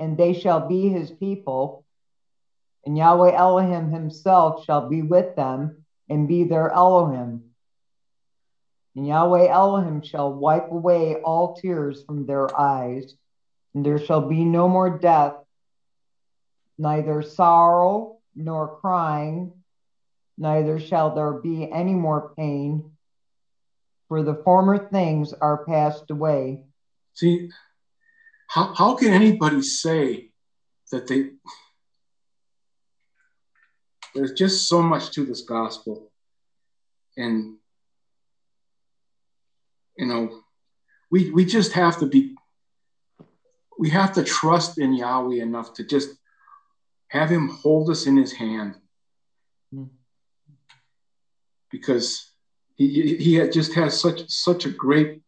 and they shall be his people and Yahweh Elohim himself shall be with them and be their Elohim. And Yahweh Elohim shall wipe away all tears from their eyes, and there shall be no more death, neither sorrow nor crying, neither shall there be any more pain, for the former things are passed away. See, how, how can anybody say that they there's just so much to this gospel. And, you know, we, we just have to be, we have to trust in Yahweh enough to just have him hold us in his hand. Hmm. Because he, he just has such, such a great,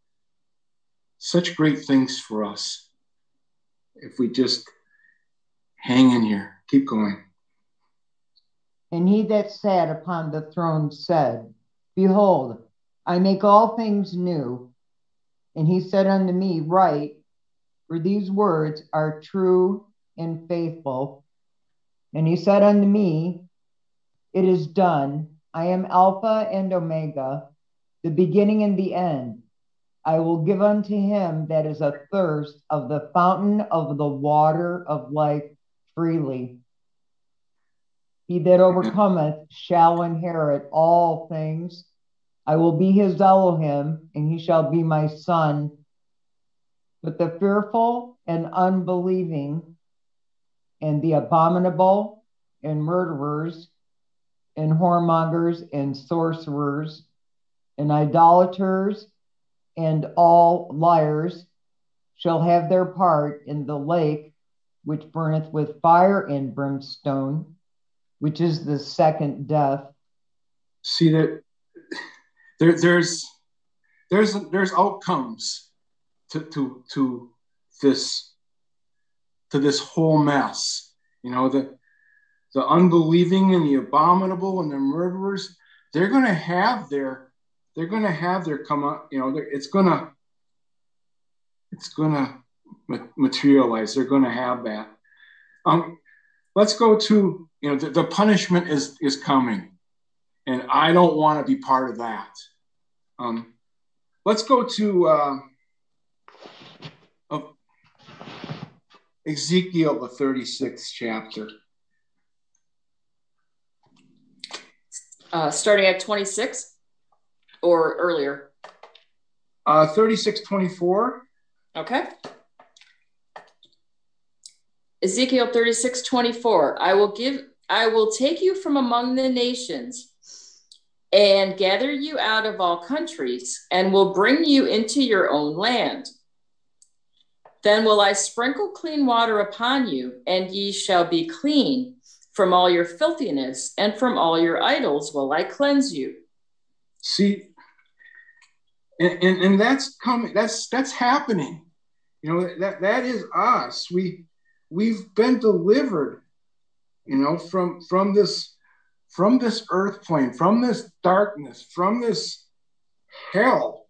such great things for us. If we just hang in here, keep going. And he that sat upon the throne said, Behold, I make all things new. And he said unto me, Write, for these words are true and faithful. And he said unto me, It is done. I am Alpha and Omega, the beginning and the end. I will give unto him that is athirst of the fountain of the water of life freely. He that overcometh shall inherit all things. I will be his Elohim, and he shall be my son. But the fearful and unbelieving, and the abominable, and murderers, and whoremongers, and sorcerers, and idolaters, and all liars shall have their part in the lake which burneth with fire and brimstone which is the second death. See that there, there's there's there's outcomes to to to this to this whole mess. You know the the unbelieving and the abominable and the murderers. They're going to have their they're going to have their come up. You know it's going to it's going to materialize. They're going to have that. Um, let's go to you know the, the punishment is is coming and i don't want to be part of that um, let's go to uh, Ezekiel, the 36th chapter. Uh, starting at 26 or earlier? Uh, 36 24. Okay. Ezekiel 36:24 I will give, I will take you from among the nations and gather you out of all countries and will bring you into your own land. Then will I sprinkle clean water upon you, and ye shall be clean. From all your filthiness and from all your idols will I cleanse you. See, and, and, and that's coming, that's that's happening. You know, that that is us. We we've been delivered, you know, from from this from this earth plane, from this darkness, from this hell.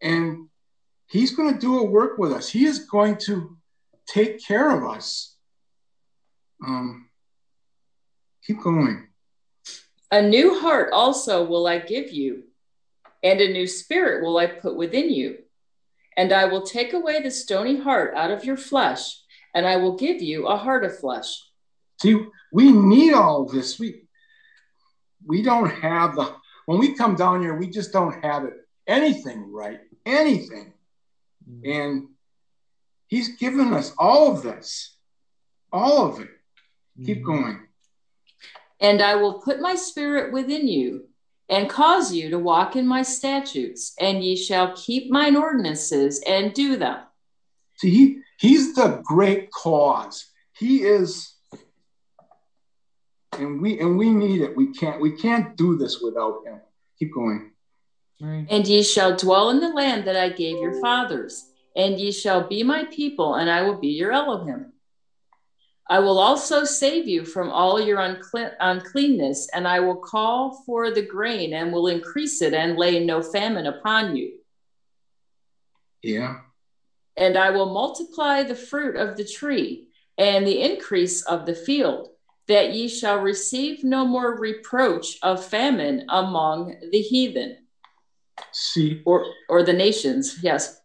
And he's going to do a work with us. He is going to take care of us. Um, keep going. A new heart also will I give you, and a new spirit will I put within you. And I will take away the stony heart out of your flesh, and I will give you a heart of flesh. See, we need all this. We we don't have the when we come down here, we just don't have it anything right, anything. Mm-hmm. And he's given us all of this, all of it. Mm-hmm. Keep going. And I will put my spirit within you and cause you to walk in my statutes, and ye shall keep mine ordinances and do them. See, he, he's the great cause. He is and we and we need it. We can't we can't do this without him. Keep going. Right. And ye shall dwell in the land that I gave your fathers, and ye shall be my people, and I will be your Elohim. I will also save you from all your uncle- uncleanness, and I will call for the grain and will increase it and lay no famine upon you. Yeah. And I will multiply the fruit of the tree and the increase of the field that ye shall receive no more reproach of famine among the heathen. See, or or the nations, yes.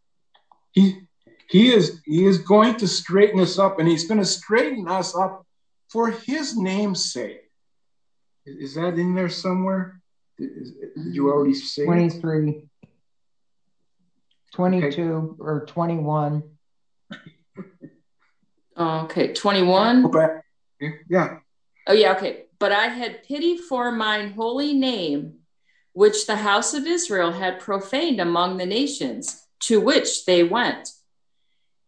He he is he is going to straighten us up, and he's going to straighten us up for his name's sake. Is that in there somewhere? Did, did you already say 23, it? 22, okay. or 21. Okay, 21. Go back. Yeah. Oh, yeah, okay. But I had pity for mine holy name, which the house of Israel had profaned among the nations to which they went.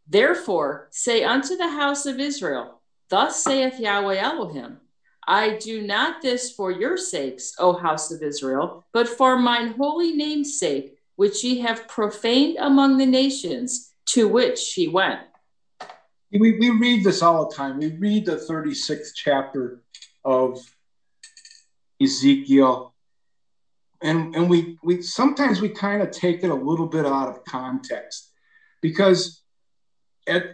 Therefore, say unto the house of Israel, Thus saith Yahweh Elohim, I do not this for your sakes, O house of Israel, but for mine holy name's sake, which ye have profaned among the nations to which ye went. We, we read this all the time. We read the 36th chapter of Ezekiel. And, and we, we sometimes we kind of take it a little bit out of context because at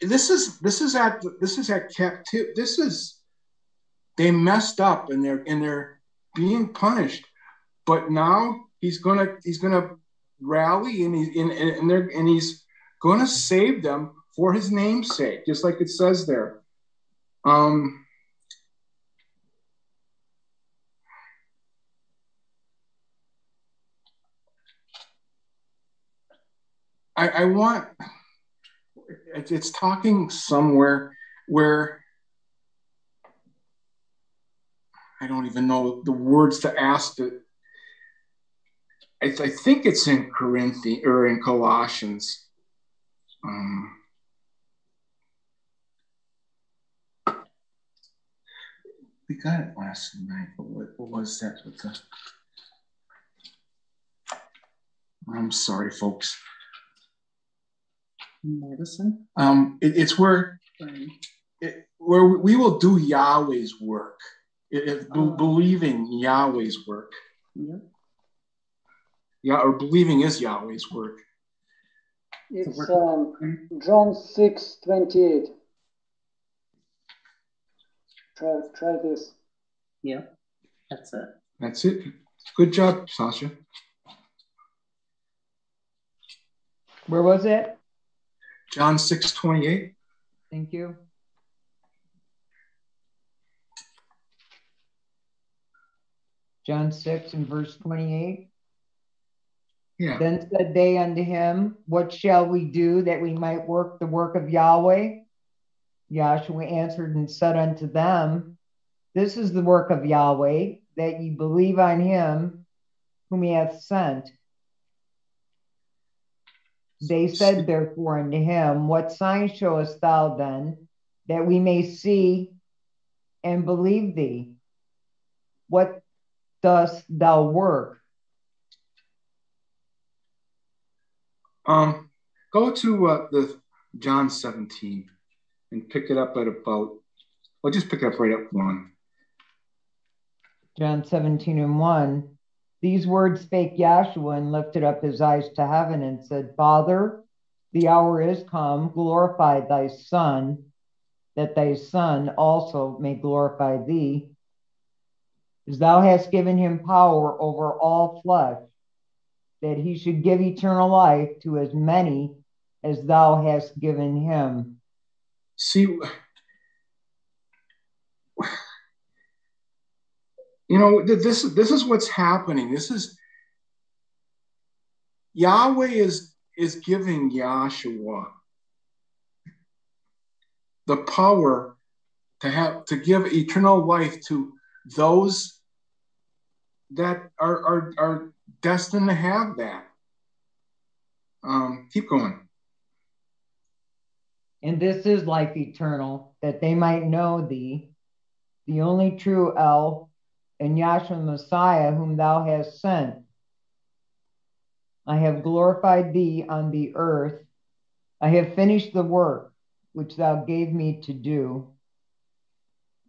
this is this is at this is at captive this is they messed up and they're and they're being punished. But now he's gonna he's gonna rally and he's and, and they're and he's gonna save them for his name's sake just like it says there. Um I, I want it's talking somewhere where I don't even know the words to ask it. I, I think it's in Corinthians or in Colossians. Um, we got it last night, but what, what was that with the? I'm sorry, folks medicine? Um, it, it's where it, where we will do Yahweh's work, it, oh. believing Yahweh's work. Yeah. Yeah, or believing is Yahweh's work. It's um, John 6 28. Try, try this. Yeah, that's it. That's it. Good job, Sasha. Where was it? John 6 28. Thank you. John 6 and verse 28. Yeah. Then said they unto him, What shall we do that we might work the work of Yahweh? Yahshua answered and said unto them, This is the work of Yahweh, that ye believe on him whom he hath sent. They said therefore unto him, What sign showest thou then, that we may see and believe thee? What dost thou work? Um, go to uh, the John 17 and pick it up at about, well, just pick it up right at one. John 17 and 1. These words spake Yahshua and lifted up his eyes to heaven and said, Father, the hour is come, glorify thy Son, that thy Son also may glorify thee, as thou hast given him power over all flesh, that he should give eternal life to as many as thou hast given him. See, you know, this, this is what's happening. This is Yahweh is, is giving Yahshua the power to have to give eternal life to those that are, are, are destined to have that. Um, keep going. And this is life eternal, that they might know thee, the only true El, and Yahshua Messiah, whom thou hast sent. I have glorified thee on the earth. I have finished the work which thou gave me to do.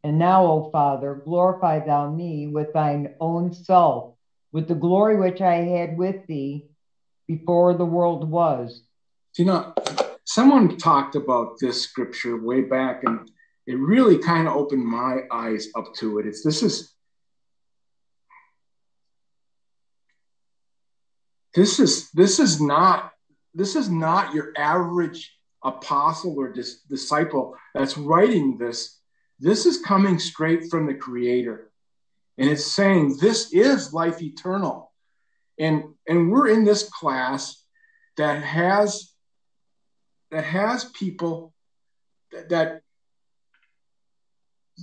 And now, O Father, glorify thou me with thine own self, with the glory which I had with thee before the world was. You know, someone talked about this scripture way back, and it really kind of opened my eyes up to it. It's this is this is this is not this is not your average apostle or dis- disciple that's writing this. This is coming straight from the creator. And it's saying this is life eternal. And and we're in this class that has that has people that that,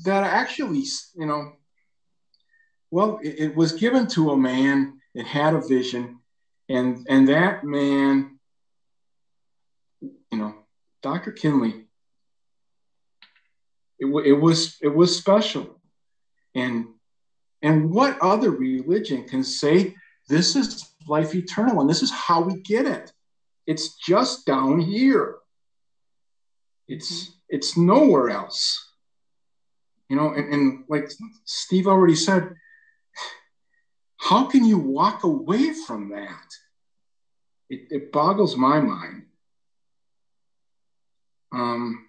that actually you know well it, it was given to a man. That had a vision and and that man you know dr kinley it, it was it was special. And and what other religion can say this is life eternal and this is how we get it? It's just down here. It's it's nowhere else. You know and, and like steve already said how can you walk away from that? It, it boggles my mind. Um,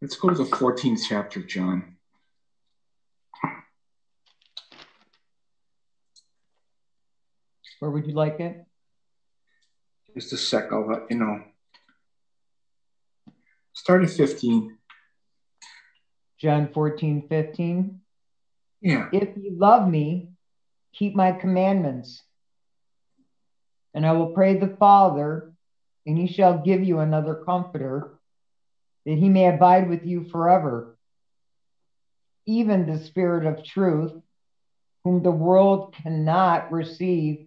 let's go to the 14th chapter, John. Where would you like it? Just a sec, I'll let you know. Start at 15. John 14, 15. Yeah. If you love me, keep my commandments. And I will pray the Father, and he shall give you another comforter, that he may abide with you forever. Even the Spirit of truth, whom the world cannot receive,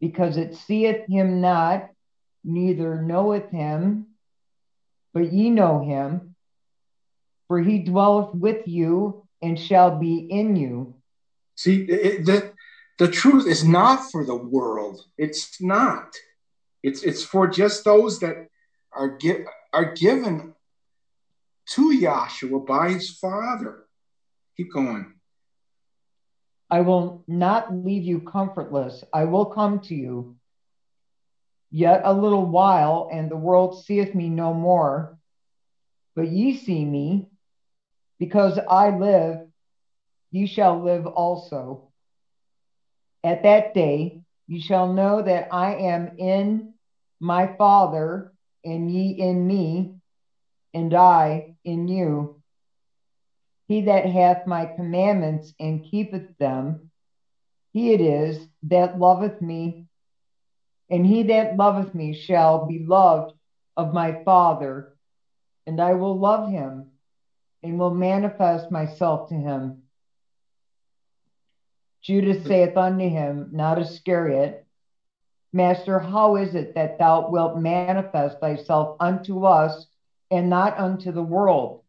because it seeth him not, neither knoweth him, but ye know him, for he dwelleth with you and shall be in you. See, it, the, the truth is not for the world. It's not. It's, it's for just those that are, gi- are given to Yahshua by his Father. Keep going. I will not leave you comfortless. I will come to you. Yet a little while, and the world seeth me no more. But ye see me, because I live, ye shall live also. At that day, you shall know that I am in my Father, and ye in me, and I in you. He that hath my commandments and keepeth them, he it is that loveth me, and he that loveth me shall be loved of my Father, and I will love him and will manifest myself to him. Judas saith unto him, not Iscariot, Master, how is it that thou wilt manifest thyself unto us and not unto the world?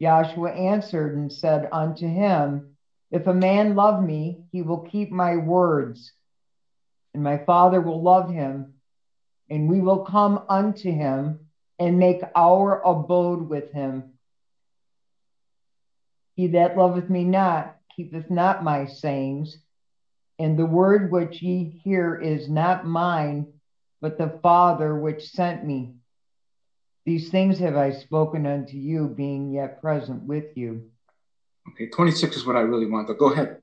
Yahshua answered and said unto him, If a man love me, he will keep my words, and my Father will love him, and we will come unto him and make our abode with him. He that loveth me not keepeth not my sayings, and the word which ye hear is not mine, but the Father which sent me. These things have I spoken unto you, being yet present with you. Okay, 26 is what I really want, but go ahead.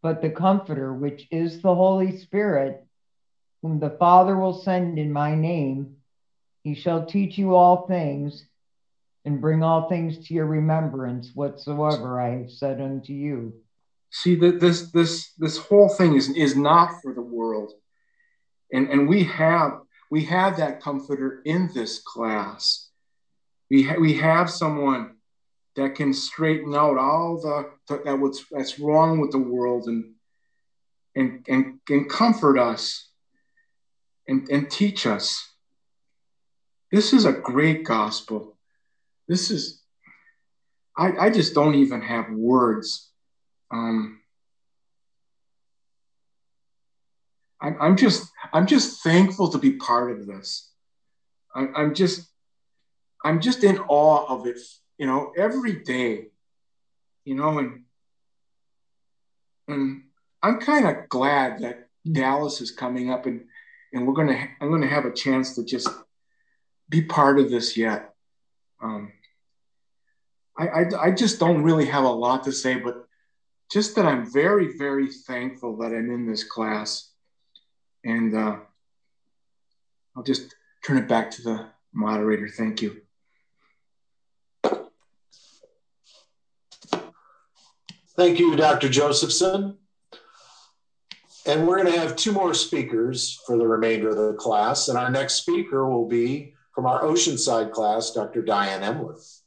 But the Comforter, which is the Holy Spirit, whom the Father will send in my name, he shall teach you all things and bring all things to your remembrance whatsoever I have said unto you. See that this this this whole thing is is not for the world. And and we have we have that comforter in this class. We ha- we have someone that can straighten out all the that what's that's wrong with the world and and and, and comfort us and, and teach us. This is a great gospel. This is I, I just don't even have words. Um, I'm, I'm just I'm just thankful to be part of this. I, I'm just I'm just in awe of it, you know, every day, you know, and and I'm kind of glad that Dallas is coming up and and we're gonna I'm gonna have a chance to just be part of this yet. Um, I, I, I just don't really have a lot to say, but just that I'm very, very thankful that I'm in this class. And uh, I'll just turn it back to the moderator. Thank you. Thank you, Dr. Josephson. And we're going to have two more speakers for the remainder of the class. And our next speaker will be from our Oceanside class, Dr. Diane Emworth.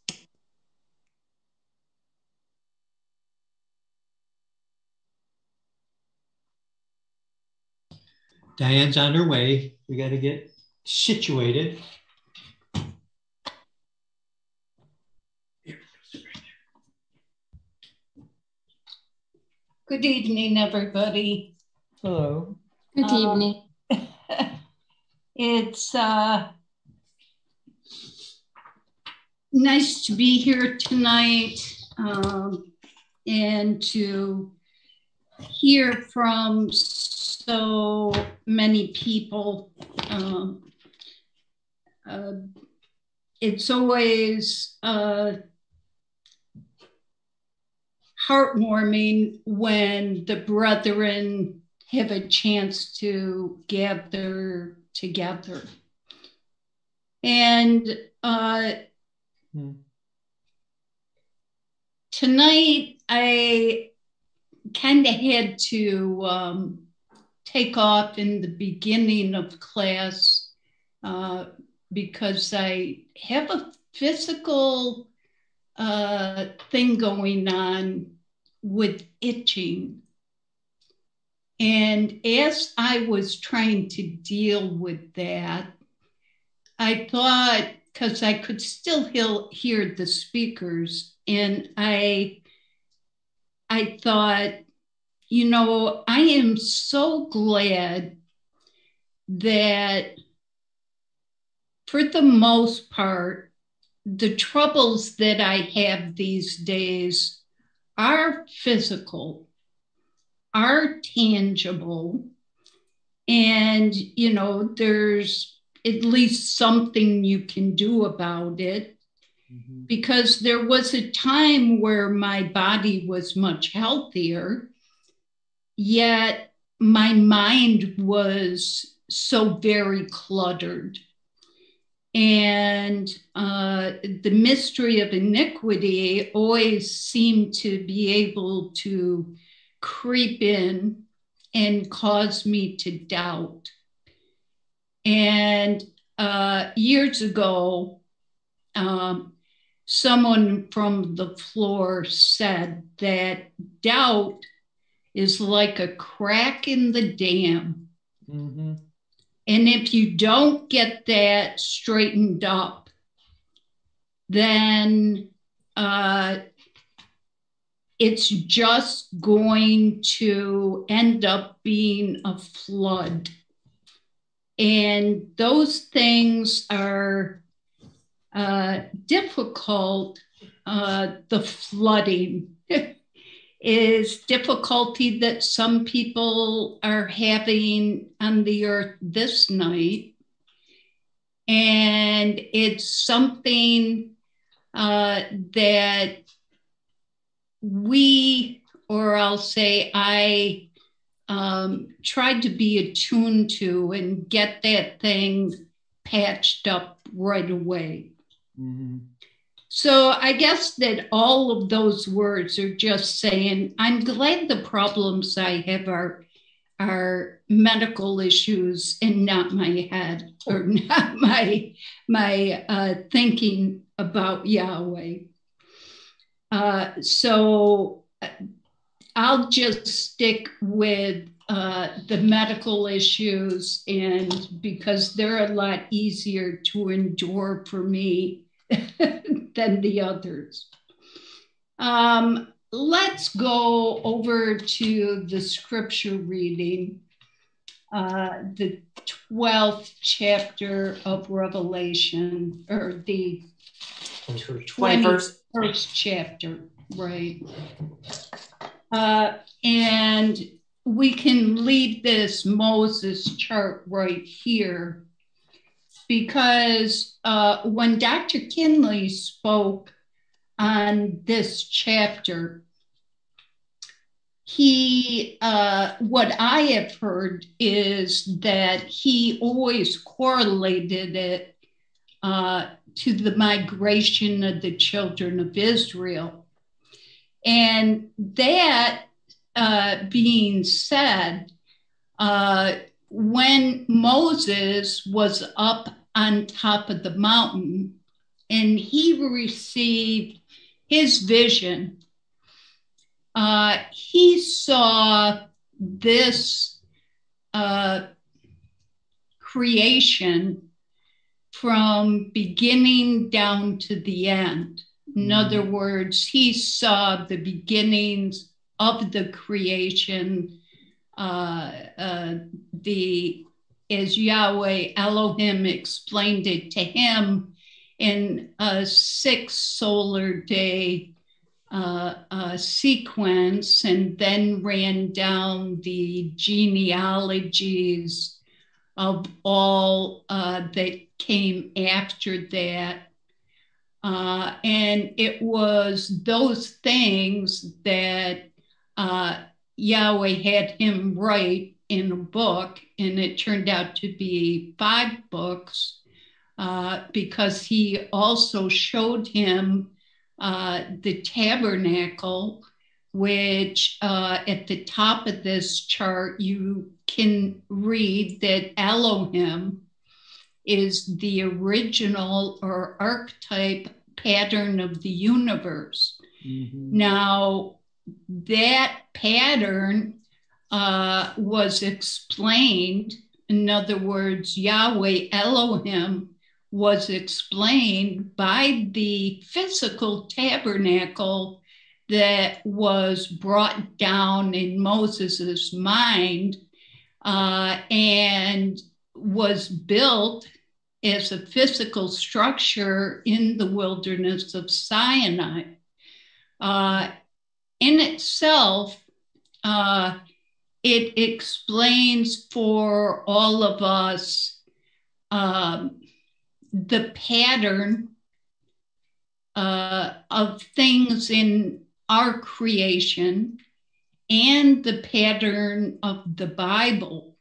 Diane's on her way. We got to get situated. Good evening, everybody. Hello. Good evening. Um, it's uh, nice to be here tonight um, and to hear from so many people. Um, uh, it's always uh, heartwarming when the brethren have a chance to gather together. And uh, hmm. tonight I kind of had to um, take off in the beginning of class uh, because I have a physical uh, thing going on with itching. And as I was trying to deal with that, I thought, because I could still hear the speakers, and I, I thought, you know, I am so glad that for the most part, the troubles that I have these days are physical, are tangible, and you know, there's at least something you can do about it. Mm-hmm. Because there was a time where my body was much healthier yet my mind was so very cluttered. And uh, the mystery of iniquity always seemed to be able to creep in and cause me to doubt. And uh, years ago, um, someone from the floor said that doubt is like a crack in the dam. Mm-hmm. And if you don't get that straightened up, then uh, it's just going to end up being a flood. And those things are uh, difficult. Uh, the flooding is difficulty that some people are having on the earth this night. And it's something uh, that we, or I'll say, I um, tried to be attuned to and get that thing patched up right away. Mm-hmm. So I guess that all of those words are just saying, I'm glad the problems I have are are medical issues and not my head or not my my uh, thinking about Yahweh. Uh, so uh, I'll just stick with uh, the medical issues, and because they're a lot easier to endure for me than the others. Um, let's go over to the scripture reading, uh, the 12th chapter of Revelation, or the 21st, first chapter, right? Uh, and we can leave this Moses chart right here because uh, when Dr. Kinley spoke on this chapter, he, uh, what I have heard is that he always correlated it uh, to the migration of the children of Israel. And that uh, being said, uh, when Moses was up on top of the mountain and he received his vision, uh, he saw this uh, creation from beginning down to the end. In mm-hmm. other words, he saw the beginnings of the creation, uh, uh, the as Yahweh Elohim explained it to him in a six solar day uh, uh, sequence, and then ran down the genealogies of all uh, that came after that. Uh, and it was those things that uh, Yahweh had him write in a book, and it turned out to be five books uh, because he also showed him uh, the tabernacle, which uh, at the top of this chart you can read that Elohim is the original or archetype pattern of the universe. Mm-hmm. Now, that pattern uh, was explained, in other words, Yahweh Elohim was explained by the physical tabernacle that was brought down in Moses's mind uh, and was built as a physical structure in the wilderness of Sinai. Uh, in itself, uh, it explains for all of us um, the pattern uh, of things in our creation and the pattern of the Bible.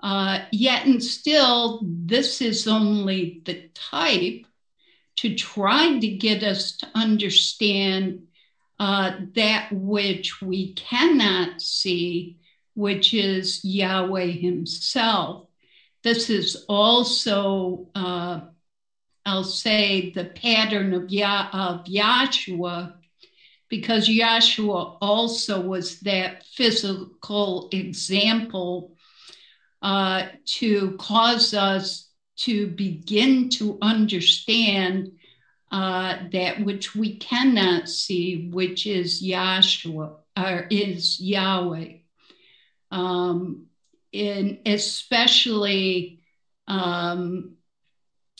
Uh, yet and still, this is only the type to try to get us to understand uh, that which we cannot see, which is Yahweh Himself. This is also, uh, I'll say, the pattern of, Yah- of Yahshua, because Yahshua also was that physical example uh, to cause us to begin to understand uh, that which we cannot see, which is Yahshua, or is Yahweh. Um, and especially, um,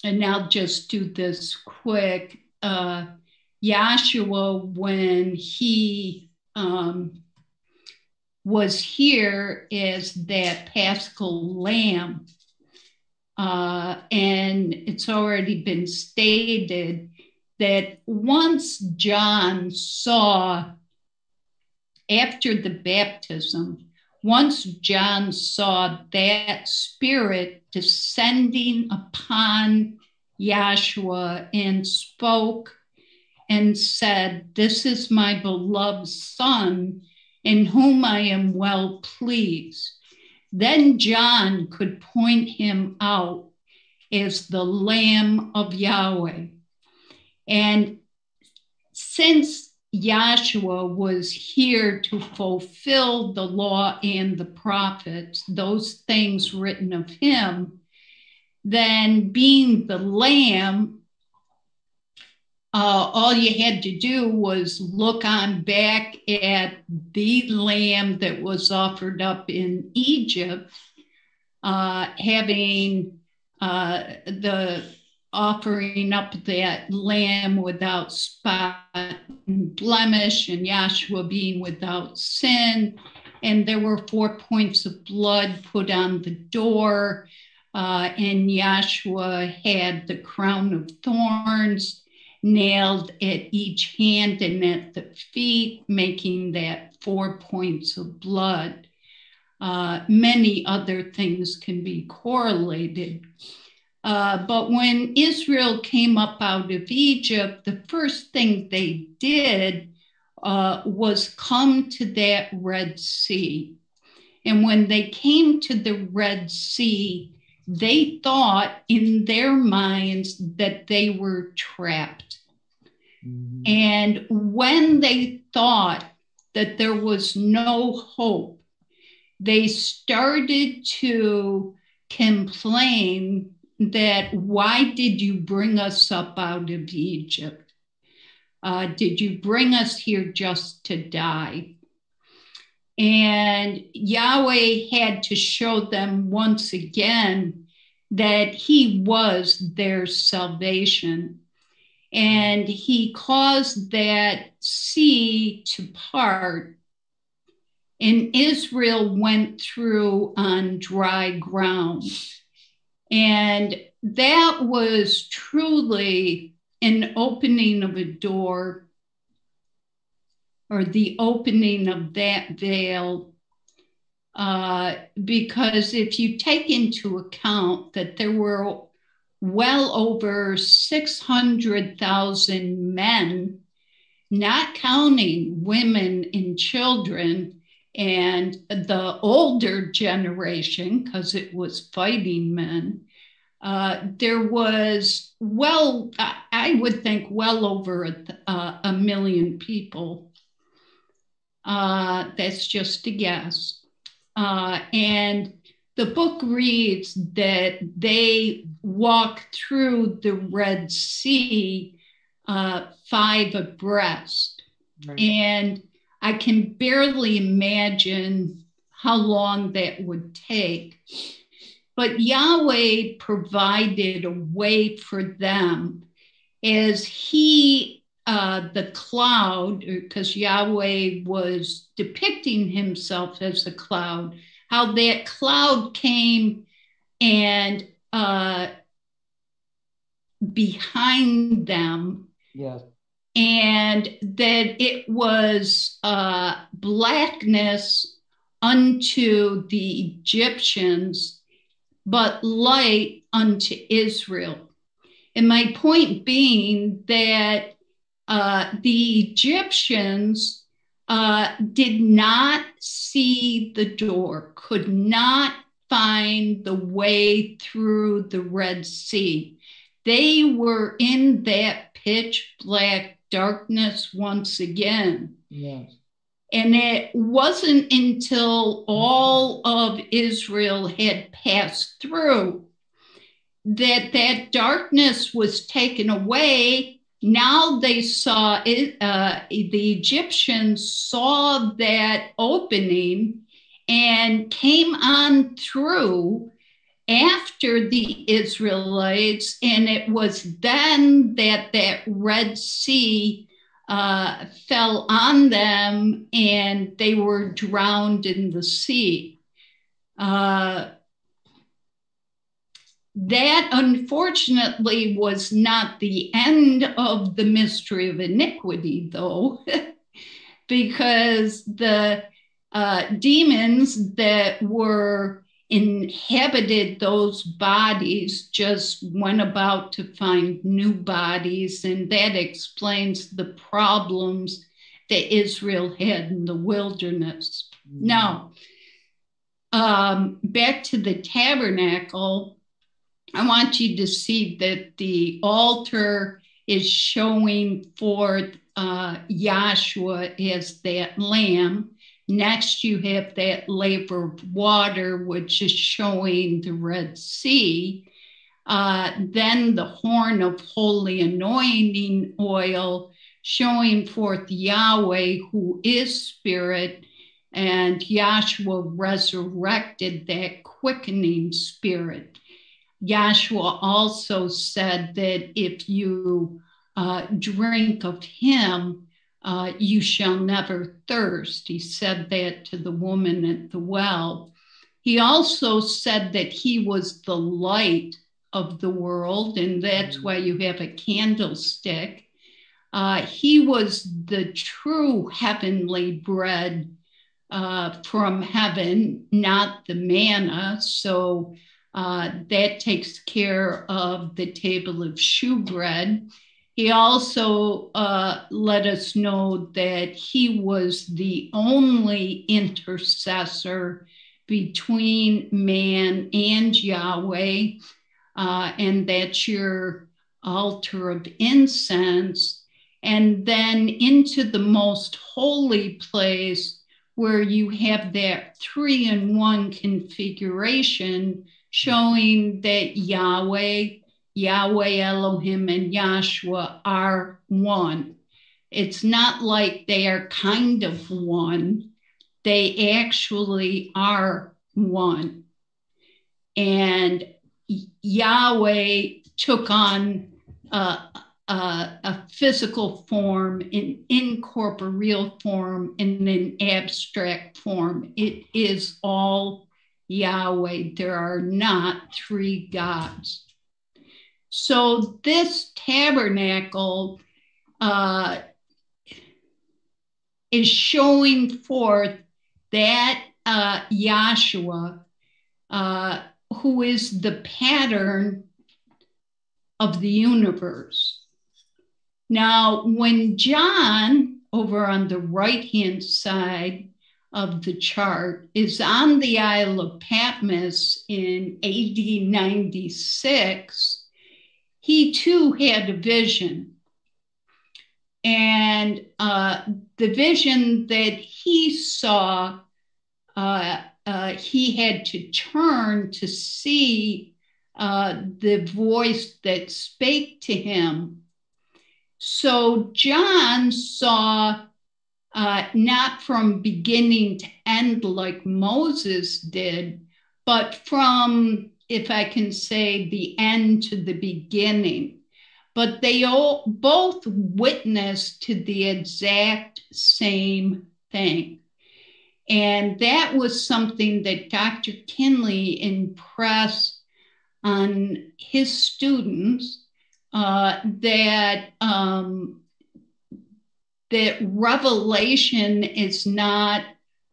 and I'll just do this quick. Uh, Yahshua, when he um, was here as that paschal lamb, uh, and it's already been stated that once John saw, after the baptism, once John saw that spirit descending upon Yahshua and spoke and said, This is my beloved Son, in whom I am well pleased. Then John could point him out as the Lamb of Yahweh. And since Yahshua was here to fulfill the law and the prophets, those things written of him, then being the Lamb, uh, all you had to do was look on back at the lamb that was offered up in Egypt, uh, having uh, the offering up that lamb without spot and blemish, and Yahshua being without sin. And there were four points of blood put on the door, uh, and Yahshua had the crown of thorns nailed at each hand and at the feet, making that four points of blood. Uh, many other things can be correlated. Uh, but when Israel came up out of Egypt, the first thing they did uh, was come to that Red Sea. And when they came to the Red Sea, they thought in their minds that they were trapped. Mm-hmm. And when they thought that there was no hope, they started to complain that why did you bring us up out of Egypt? Uh, did you bring us here just to die? And Yahweh had to show them once again that He was their salvation. And He caused that sea to part. And Israel went through on dry ground. And that was truly an opening of a door or the opening of that veil. Uh, because if you take into account that there were well over 600,000 men, not counting women and children, and the older generation, because it was fighting men, uh, there was well, I would think well over a, uh, a million people. Uh, that's just a guess. Uh, and the book reads that they walk through the Red Sea uh, five abreast. Right. And I can barely imagine how long that would take. But Yahweh provided a way for them as He, uh, the cloud, because Yahweh was depicting Himself as a cloud, how that cloud came and uh, behind them. Yes and that it was uh, blackness unto the Egyptians, but light unto Israel. And my point being that uh, the Egyptians uh, did not see the door, could not find the way through the Red Sea. They were in that pitch black darkness once again. Yes. And it wasn't until all of Israel had passed through that that darkness was taken away. Now they saw it, uh, the Egyptians saw that opening and came on through after the Israelites, and it was then that that Red Sea uh, fell on them and they were drowned in the sea. Uh, that unfortunately was not the end of the mystery of iniquity, though, because the uh, demons that were inhabited those bodies just went about to find new bodies, and that explains the problems that Israel had in the wilderness. Mm-hmm. Now, um, back to the tabernacle, I want you to see that the altar is showing forth uh, Yahshua as that lamb. Next, you have that laver of water, which is showing the Red Sea. Uh, then the horn of holy anointing oil, showing forth Yahweh, who is spirit, and Yahshua resurrected that quickening spirit. Yahshua also said that if you uh, drink of him, uh, you shall never thirst. He said that to the woman at the well. He also said that he was the light of the world, and that's mm-hmm. why you have a candlestick. Uh, he was the true heavenly bread uh, from heaven, not the manna. So uh, that takes care of the table of shewbread. He also uh, let us know that he was the only intercessor between man and Yahweh, uh, and that's your altar of incense. And then into the most holy place where you have that three in one configuration showing that Yahweh, Yahweh Elohim, and Yahshua are one. It's not like they are kind of one, they actually are one. And Yahweh took on uh, a, a, physical form, an incorporeal form, and an abstract form. It is all Yahweh. There are not three gods. So this tabernacle uh, is showing forth that uh, Yahshua, uh, who is the pattern of the universe. Now, when John, over on the right hand side, of the chart is on the Isle of Patmos in AD 96. He too had a vision. And uh, the vision that he saw, uh, uh, he had to turn to see uh, the voice that spake to him. So John saw uh, not from beginning to end like Moses did, but from, if I can say, the end to the beginning. But they all both witness to the exact same thing. And that was something that Dr. Kinley impressed on his students uh, that um, that Revelation is not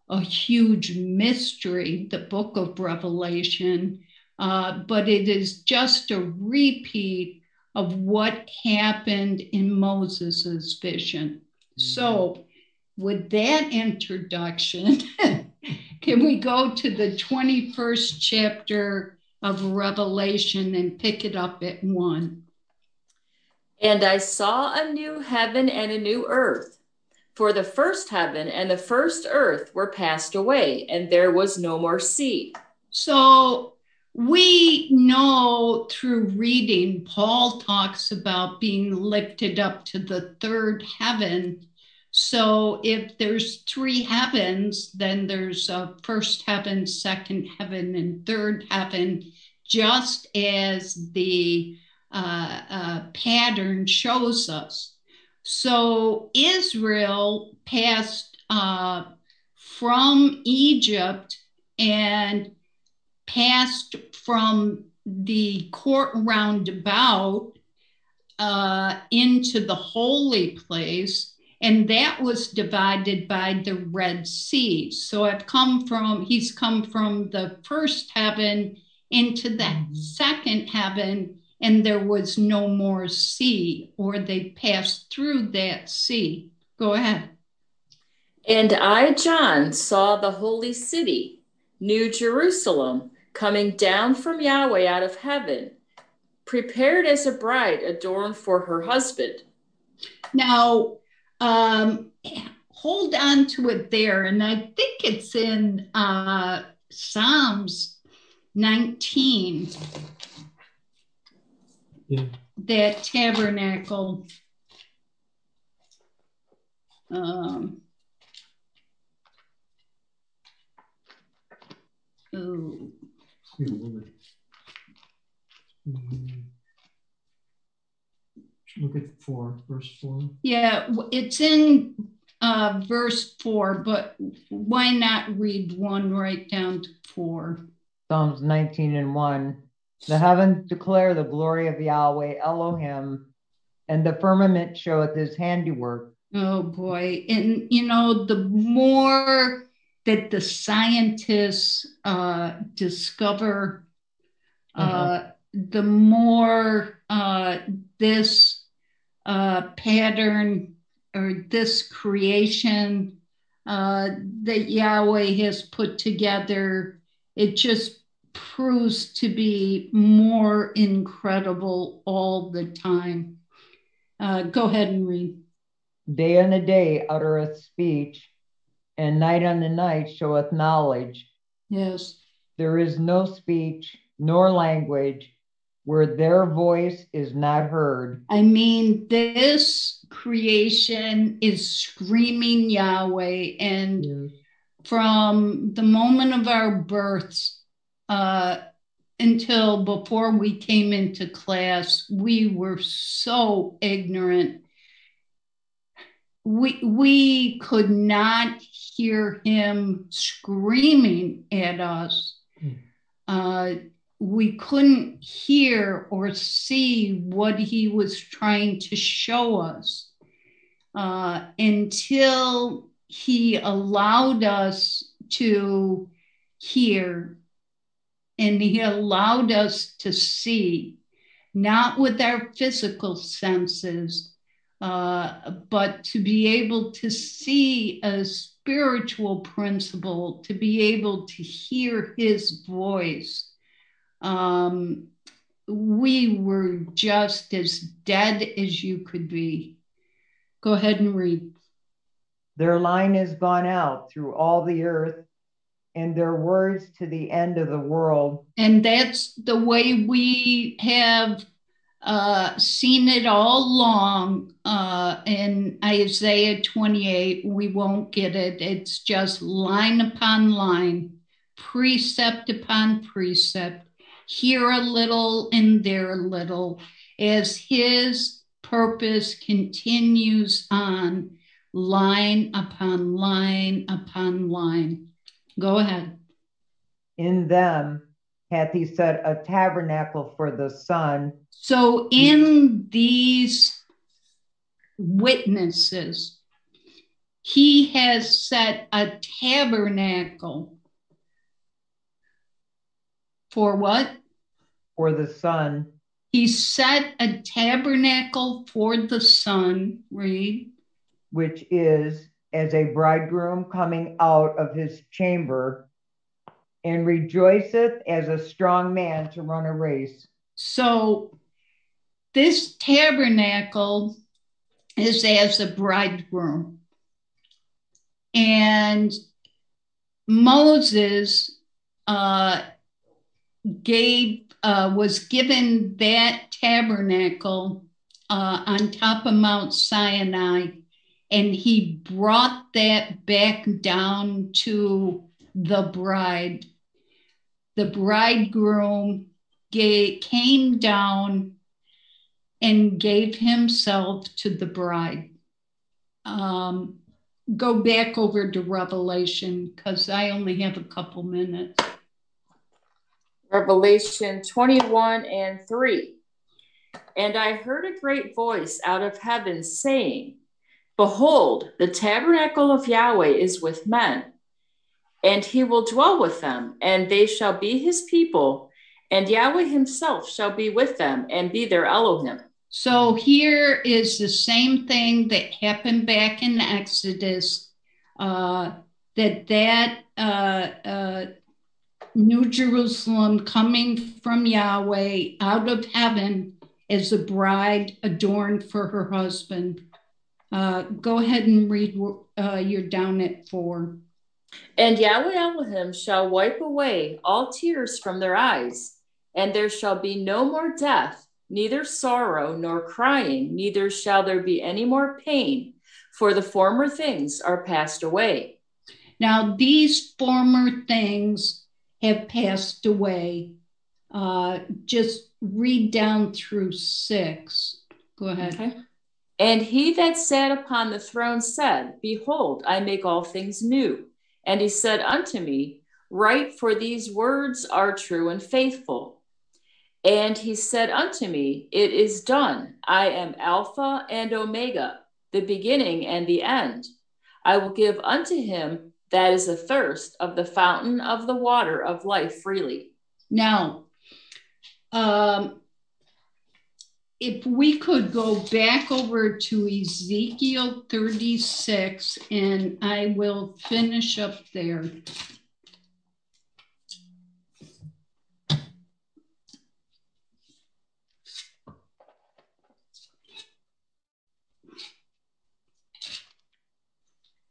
a huge mystery, the book of Revelation, uh, but it is just a repeat of what happened in Moses's vision. So, with that introduction, can we go to the 21st chapter of Revelation and pick it up at one? And I saw a new heaven and a new earth. For the first heaven and the first earth were passed away, and there was no more sea. So we know through reading, Paul talks about being lifted up to the third heaven. So if there's three heavens, then there's a first heaven, second heaven, and third heaven, just as the uh, uh, pattern shows us. So Israel passed uh, from Egypt and passed from the court roundabout uh, into the holy place, and that was divided by the Red Sea. So I've come from, he's come from the first heaven into the mm-hmm. second heaven, and there was no more sea, or they passed through that sea. Go ahead. And I, John, saw the holy city, New Jerusalem coming down from Yahweh out of heaven, prepared as a bride adorned for her husband. Now, um, hold on to it there. And I think it's in uh, Psalms 19. Yeah. That tabernacle. Um, oh. Look at four, verse four. Yeah, it's in uh, verse four, but why not read one right down to four? Psalms 19 and 1. The heavens declare the glory of Yahweh Elohim, and the firmament showeth his handiwork. Oh boy. And you know, the more that the scientists uh, discover, uh, uh-huh. the more uh, this uh, pattern or this creation uh, that Yahweh has put together, it just proves to be more incredible all the time. Uh, go ahead and read. Day on the day uttereth speech, and night on the night showeth knowledge. Yes. There is no speech nor language where their voice is not heard. I mean, this creation is screaming Yahweh, and yes. from the moment of our births until before we came into class, we were so ignorant we we could not hear him screaming at us. Mm. Uh, we couldn't hear or see what he was trying to show us uh, until he allowed us to hear and he allowed us to see, not with our physical senses, uh, but to be able to see a spiritual principle, to be able to hear his voice. Um, we were just as dead as you could be. Go ahead and read. Their line has gone out through all the earth, and their words to the end of the world. And that's the way we have uh, seen it all along uh, in Isaiah 28. We won't get it. It's just line upon line, precept upon precept, here a little and there a little, as his purpose continues on line upon line upon line. Go ahead. In them hath he set a tabernacle for the sun so, in these witnesses, he has set a tabernacle. For what? For the sun. He set a tabernacle for the sun, read. Which is as a bridegroom coming out of his chamber and rejoiceth as a strong man to run a race. So this tabernacle is as a bridegroom. And Moses uh, gave uh, was given that tabernacle uh, on top of Mount Sinai, and he brought that back down to the bride. The bridegroom gave, came down and gave himself to the bride. Um, go back over to Revelation because I only have a couple minutes. Revelation 21 and 3. And I heard a great voice out of heaven saying, Behold, the tabernacle of Yahweh is with men, and he will dwell with them, and they shall be his people, and Yahweh himself shall be with them and be their Elohim. So here is the same thing that happened back in Exodus, uh, that that uh, uh, New Jerusalem coming from Yahweh out of heaven as a bride adorned for her husband. Uh, go ahead and read, uh, you're down at four. And Yahweh Elohim shall wipe away all tears from their eyes, and there shall be no more death neither sorrow nor crying, neither shall there be any more pain, for the former things are passed away. Now, these former things have passed away. Uh, just read down through six. Go ahead. Okay. And he that sat upon the throne said, Behold, I make all things new. And he said unto me, Write, for these words are true and faithful. And he said unto me, It is done. I am Alpha and Omega, the beginning and the end. I will give unto him that is athirst of the fountain of the water of life freely. Now, um, if we could go back over to Ezekiel 36, and I will finish up there.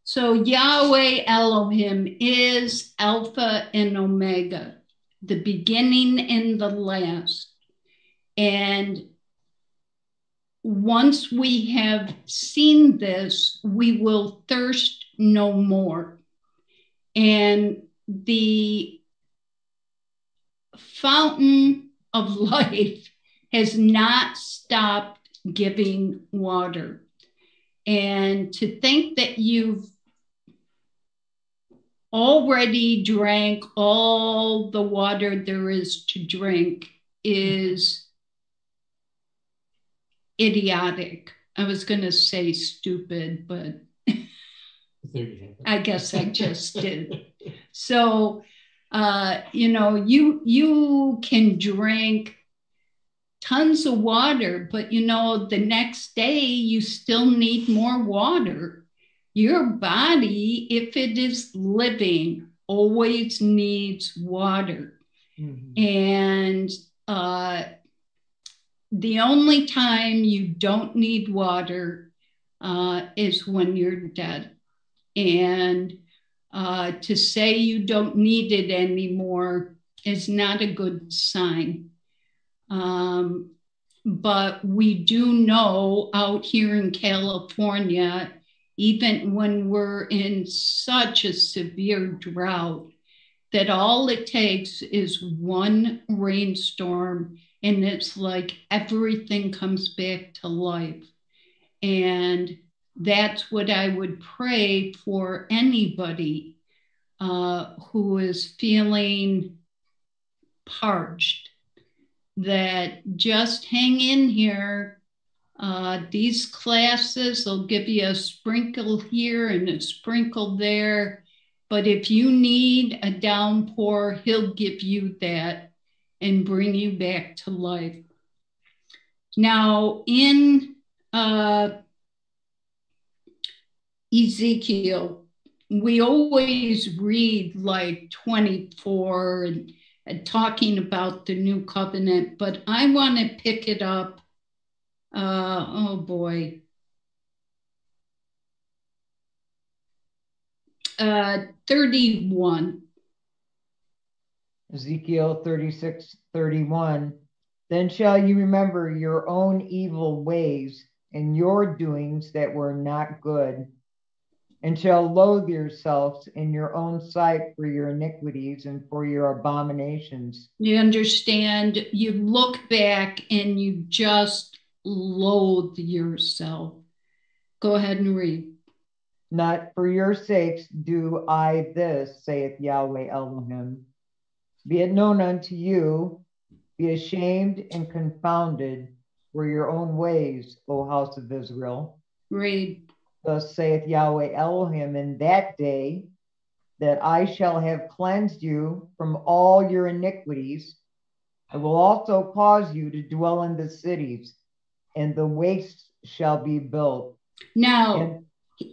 So Yahweh Elohim is Alpha and Omega, the beginning and the last. And once we have seen this, we will thirst no more. And the fountain of life has not stopped giving water. And to think that you've already drank all the water there is to drink is idiotic. I was going to say stupid, but I guess I just did. So, uh, you know, you you can drink tons of water, but you know, the next day you still need more water your body, if it is living, always needs water. Mm-hmm. And uh, the only time you don't need water uh, is when you're dead. And uh, to say you don't need it anymore is not a good sign. Um, but we do know out here in California, even when we're in such a severe drought, that all it takes is one rainstorm and it's like everything comes back to life. And that's what I would pray for anybody uh, who is feeling parched, that just hang in here Uh, these classes will give you a sprinkle here and a sprinkle there. But if you need a downpour, he'll give you that and bring you back to life. Now, in uh, Ezekiel, we always read like 24 and, and, talking about the new covenant, but I want to pick it up. Uh, oh boy. Uh, 31. Ezekiel 36, 31. Then shall you remember your own evil ways and your doings that were not good and shall loathe yourselves in your own sight for your iniquities and for your abominations. You understand? You look back and you just loathe yourself. Go ahead and read. Not for your sakes do I this, saith Yahweh Elohim. Be it known unto you, be ashamed and confounded for your own ways, O house of Israel. Read. Thus saith Yahweh Elohim in that day that I shall have cleansed you from all your iniquities. I will also cause you to dwell in the cities, and the wastes shall be built. Now, and,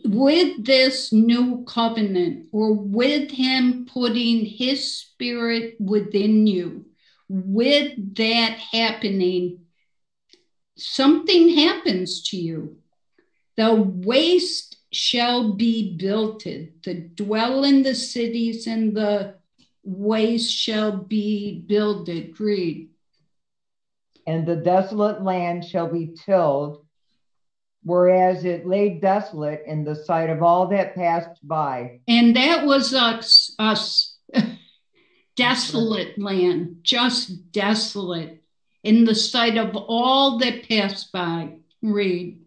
with this new covenant, or with him putting his spirit within you, with that happening, something happens to you. The waste shall be builded, the dwell in the cities and the waste shall be builded. Read. And the desolate land shall be tilled, whereas it lay desolate in the sight of all that passed by. And that was us, us desolate land, just desolate in the sight of all that passed by. Read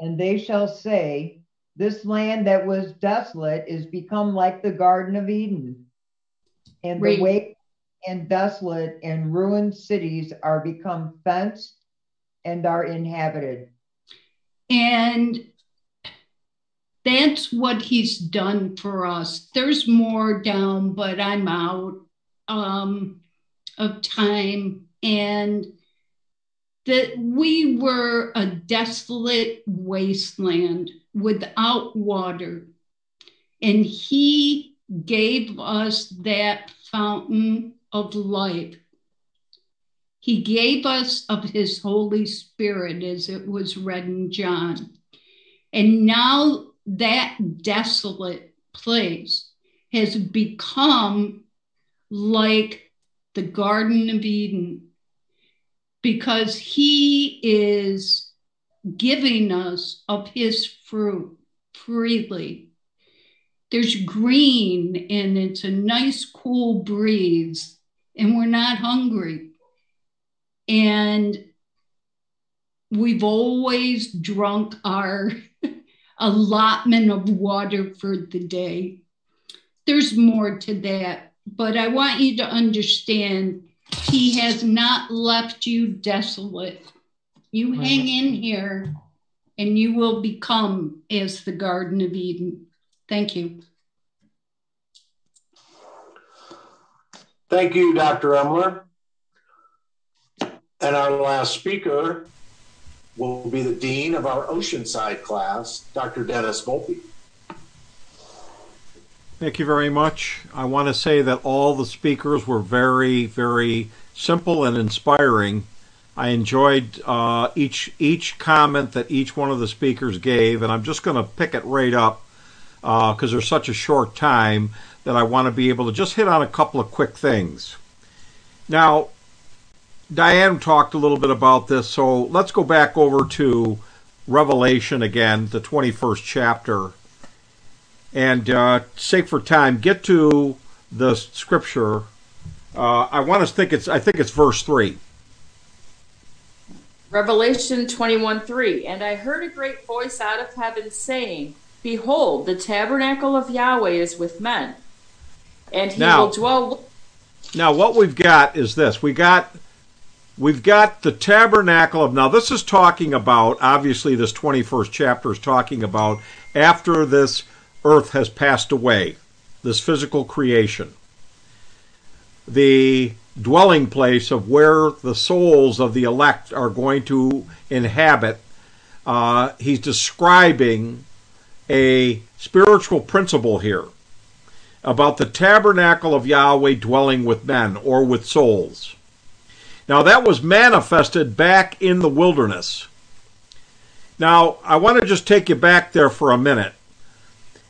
and they shall say, This land that was desolate is become like the Garden of Eden. And the way and desolate and ruined cities are become fenced and are inhabited. And that's what he's done for us. There's more down, but I'm out um, of time. And that we were a desolate wasteland without water. And he gave us that fountain of life. He gave us of his Holy Spirit, as it was read in John. And now that desolate place has become like the Garden of Eden because he is giving us of his fruit freely. There's green and it's a nice cool breeze, and we're not hungry. And we've always drunk our allotment of water for the day. There's more to that, but I want you to understand he has not left you desolate. You hang in here and you will become as the Garden of Eden. Thank you. Thank you, Dr. Emler. And our last speaker will be the Dean of our Oceanside class, Dr. Dennis Volpe. Thank you very much. I want to say that all the speakers were very, very simple and inspiring. I enjoyed uh, each each comment that each one of the speakers gave, and I'm just going to pick it right up because uh, there's such a short time that I want to be able to just hit on a couple of quick things. Now, Diane talked a little bit about this, so let's go back over to Revelation again, the 21st chapter and uh, sake for time, get to the scripture. Uh, I want to think it's I think it's verse three. Revelation 21 3. And I heard a great voice out of heaven saying, Behold, the tabernacle of Yahweh is with men, and he now, will dwell. Now, what we've got is this we got we've got the tabernacle of now this is talking about obviously this 21st chapter is talking about after this earth has passed away this physical creation. The dwelling place of where the souls of the elect are going to inhabit uh, he's describing a spiritual principle here about the tabernacle of Yahweh dwelling with men or with souls now, that was manifested back in the wilderness. Now, I want to just take you back there for a minute.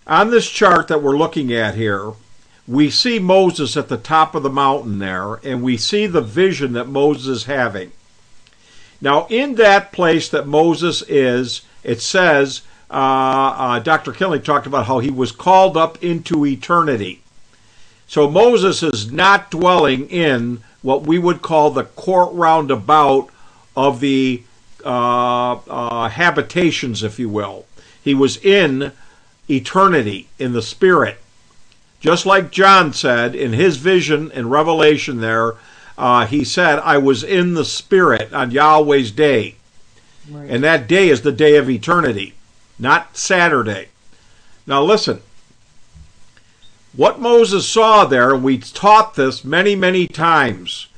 On this chart that we're looking at here, we see Moses at the top of the mountain there, and we see the vision that Moses is having. Now, in that place that Moses is, it says, uh, uh, Dr. Kelly talked about how he was called up into eternity. So Moses is not dwelling in what we would call the court roundabout of the uh, uh, habitations, if you will. He was in eternity, in the Spirit. Just like John said in his vision in Revelation, there, uh, he said, I was in the Spirit on Yahweh's day. Right. And that day is the day of eternity, not Saturday. Now, listen, what Moses saw there, and we taught this many, many times,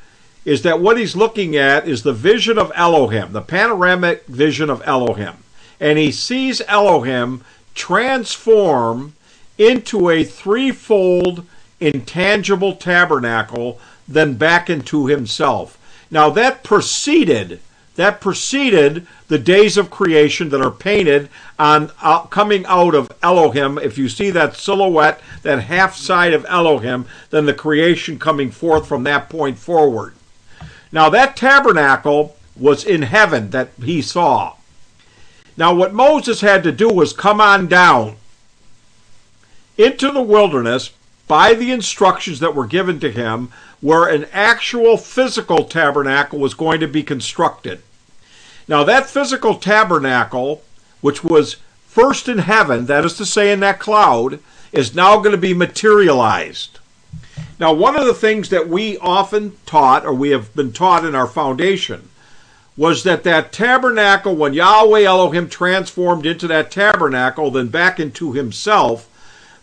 is that what he's looking at is the vision of Elohim, the panoramic vision of Elohim. And he sees Elohim transform into a threefold intangible tabernacle, then back into himself. Now that preceded that preceded the days of creation that are painted on uh, coming out of Elohim. If you see that silhouette, that half side of Elohim, then the creation coming forth from that point forward. Now that tabernacle was in heaven that he saw. Now what Moses had to do was come on down into the wilderness by the instructions that were given to him where an actual physical tabernacle was going to be constructed. Now, that physical tabernacle, which was first in heaven, that is to say, in that cloud, is now going to be materialized. Now, one of the things that we often taught, or we have been taught in our foundation, was that that tabernacle, when Yahweh Elohim transformed into that tabernacle, then back into himself,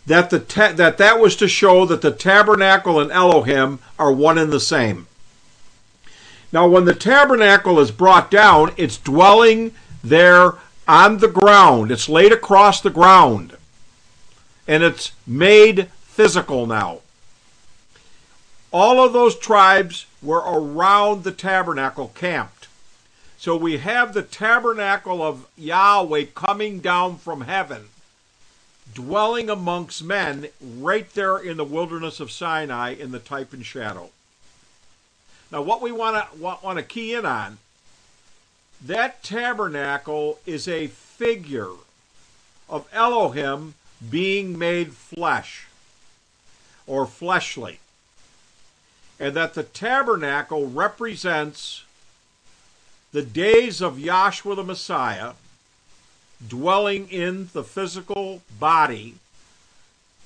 that the ta- that that was to show that the tabernacle and Elohim are one and the same. Now, when the tabernacle is brought down, it's dwelling there on the ground. It's laid across the ground. And it's made physical now. All of those tribes were around the tabernacle camped. So we have the tabernacle of Yahweh coming down from heaven, dwelling amongst men right there in the wilderness of Sinai in the type and shadow. Now, what we want to want to key in on that tabernacle is a figure of Elohim being made flesh or fleshly, and that the tabernacle represents the days of Yahshua the Messiah dwelling in the physical body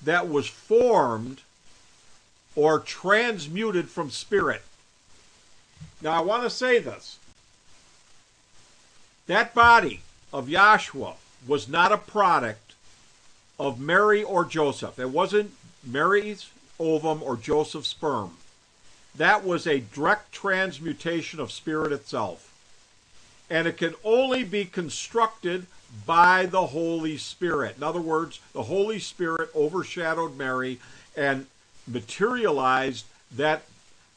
that was formed or transmuted from spirit. Now, I want to say this. That body of Yahshua was not a product of Mary or Joseph. It wasn't Mary's ovum or Joseph's sperm. That was a direct transmutation of spirit itself. And it can only be constructed by the Holy Spirit. In other words, the Holy Spirit overshadowed Mary and materialized that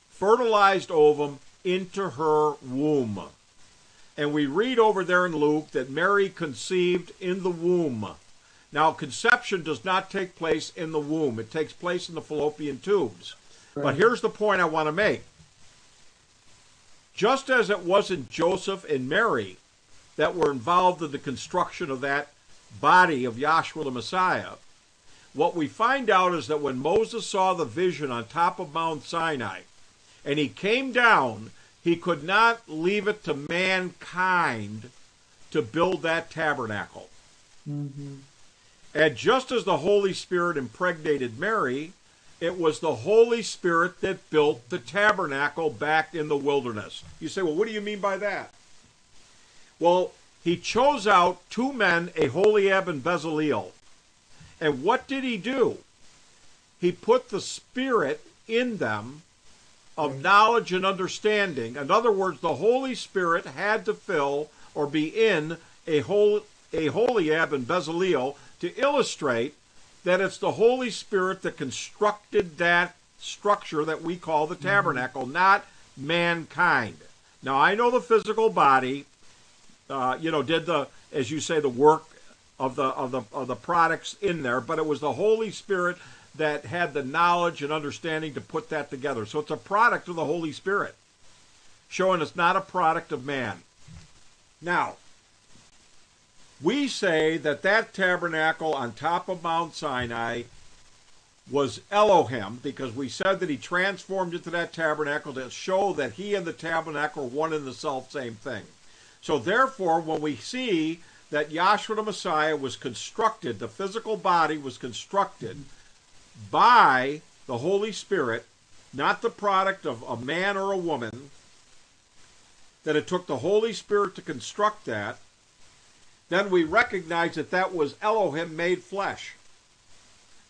fertilized ovum into her womb. And we read over there in Luke that Mary conceived in the womb. Now, conception does not take place in the womb, it takes place in the fallopian tubes. Right. But here's the point I want to make. Just as it wasn't Joseph and Mary that were involved in the construction of that body of Yahshua the Messiah, what we find out is that when Moses saw the vision on top of Mount Sinai, and he came down, he could not leave it to mankind to build that tabernacle. Mm-hmm. And just as the Holy Spirit impregnated Mary, it was the Holy Spirit that built the tabernacle back in the wilderness. You say, well, what do you mean by that? Well, he chose out two men, Aholiab and Bezaleel. And what did he do? He put the Spirit in them of knowledge and understanding. In other words, the Holy Spirit had to fill or be in a Aholiab and Bezaleel to illustrate that it's the Holy Spirit that constructed that structure that we call the tabernacle, mm-hmm. not mankind. Now, I know the physical body, uh, you know, did the, as you say, the work of the of the of the products in there, but it was the Holy Spirit that had the knowledge and understanding to put that together. So it's a product of the Holy Spirit, showing it's not a product of man. Now, we say that that tabernacle on top of Mount Sinai was Elohim because we said that he transformed into that tabernacle to show that he and the tabernacle are one and the self same thing. So therefore, when we see that Yahshua the Messiah was constructed, the physical body was constructed by the Holy Spirit, not the product of a man or a woman, that it took the Holy Spirit to construct that, then we recognize that that was Elohim made flesh.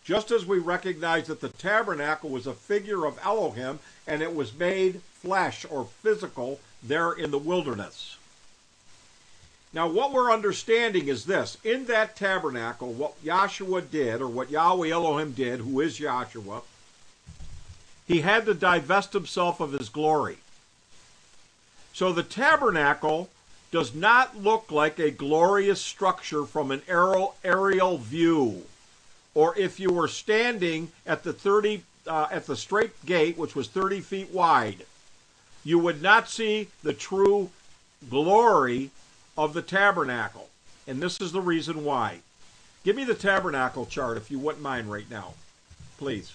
Just as we recognize that the tabernacle was a figure of Elohim and it was made flesh or physical there in the wilderness. Now, what we're understanding is this in that tabernacle, what Yahshua did, or what Yahweh Elohim did, who is Yahshua, he had to divest himself of his glory. So the tabernacle does not look like a glorious structure from an aerial view. Or if you were standing at the 30 uh, at the straight gate, which was 30 feet wide, you would not see the true glory of the tabernacle. And this is the reason why. Give me the tabernacle chart if you wouldn't mind right now, please.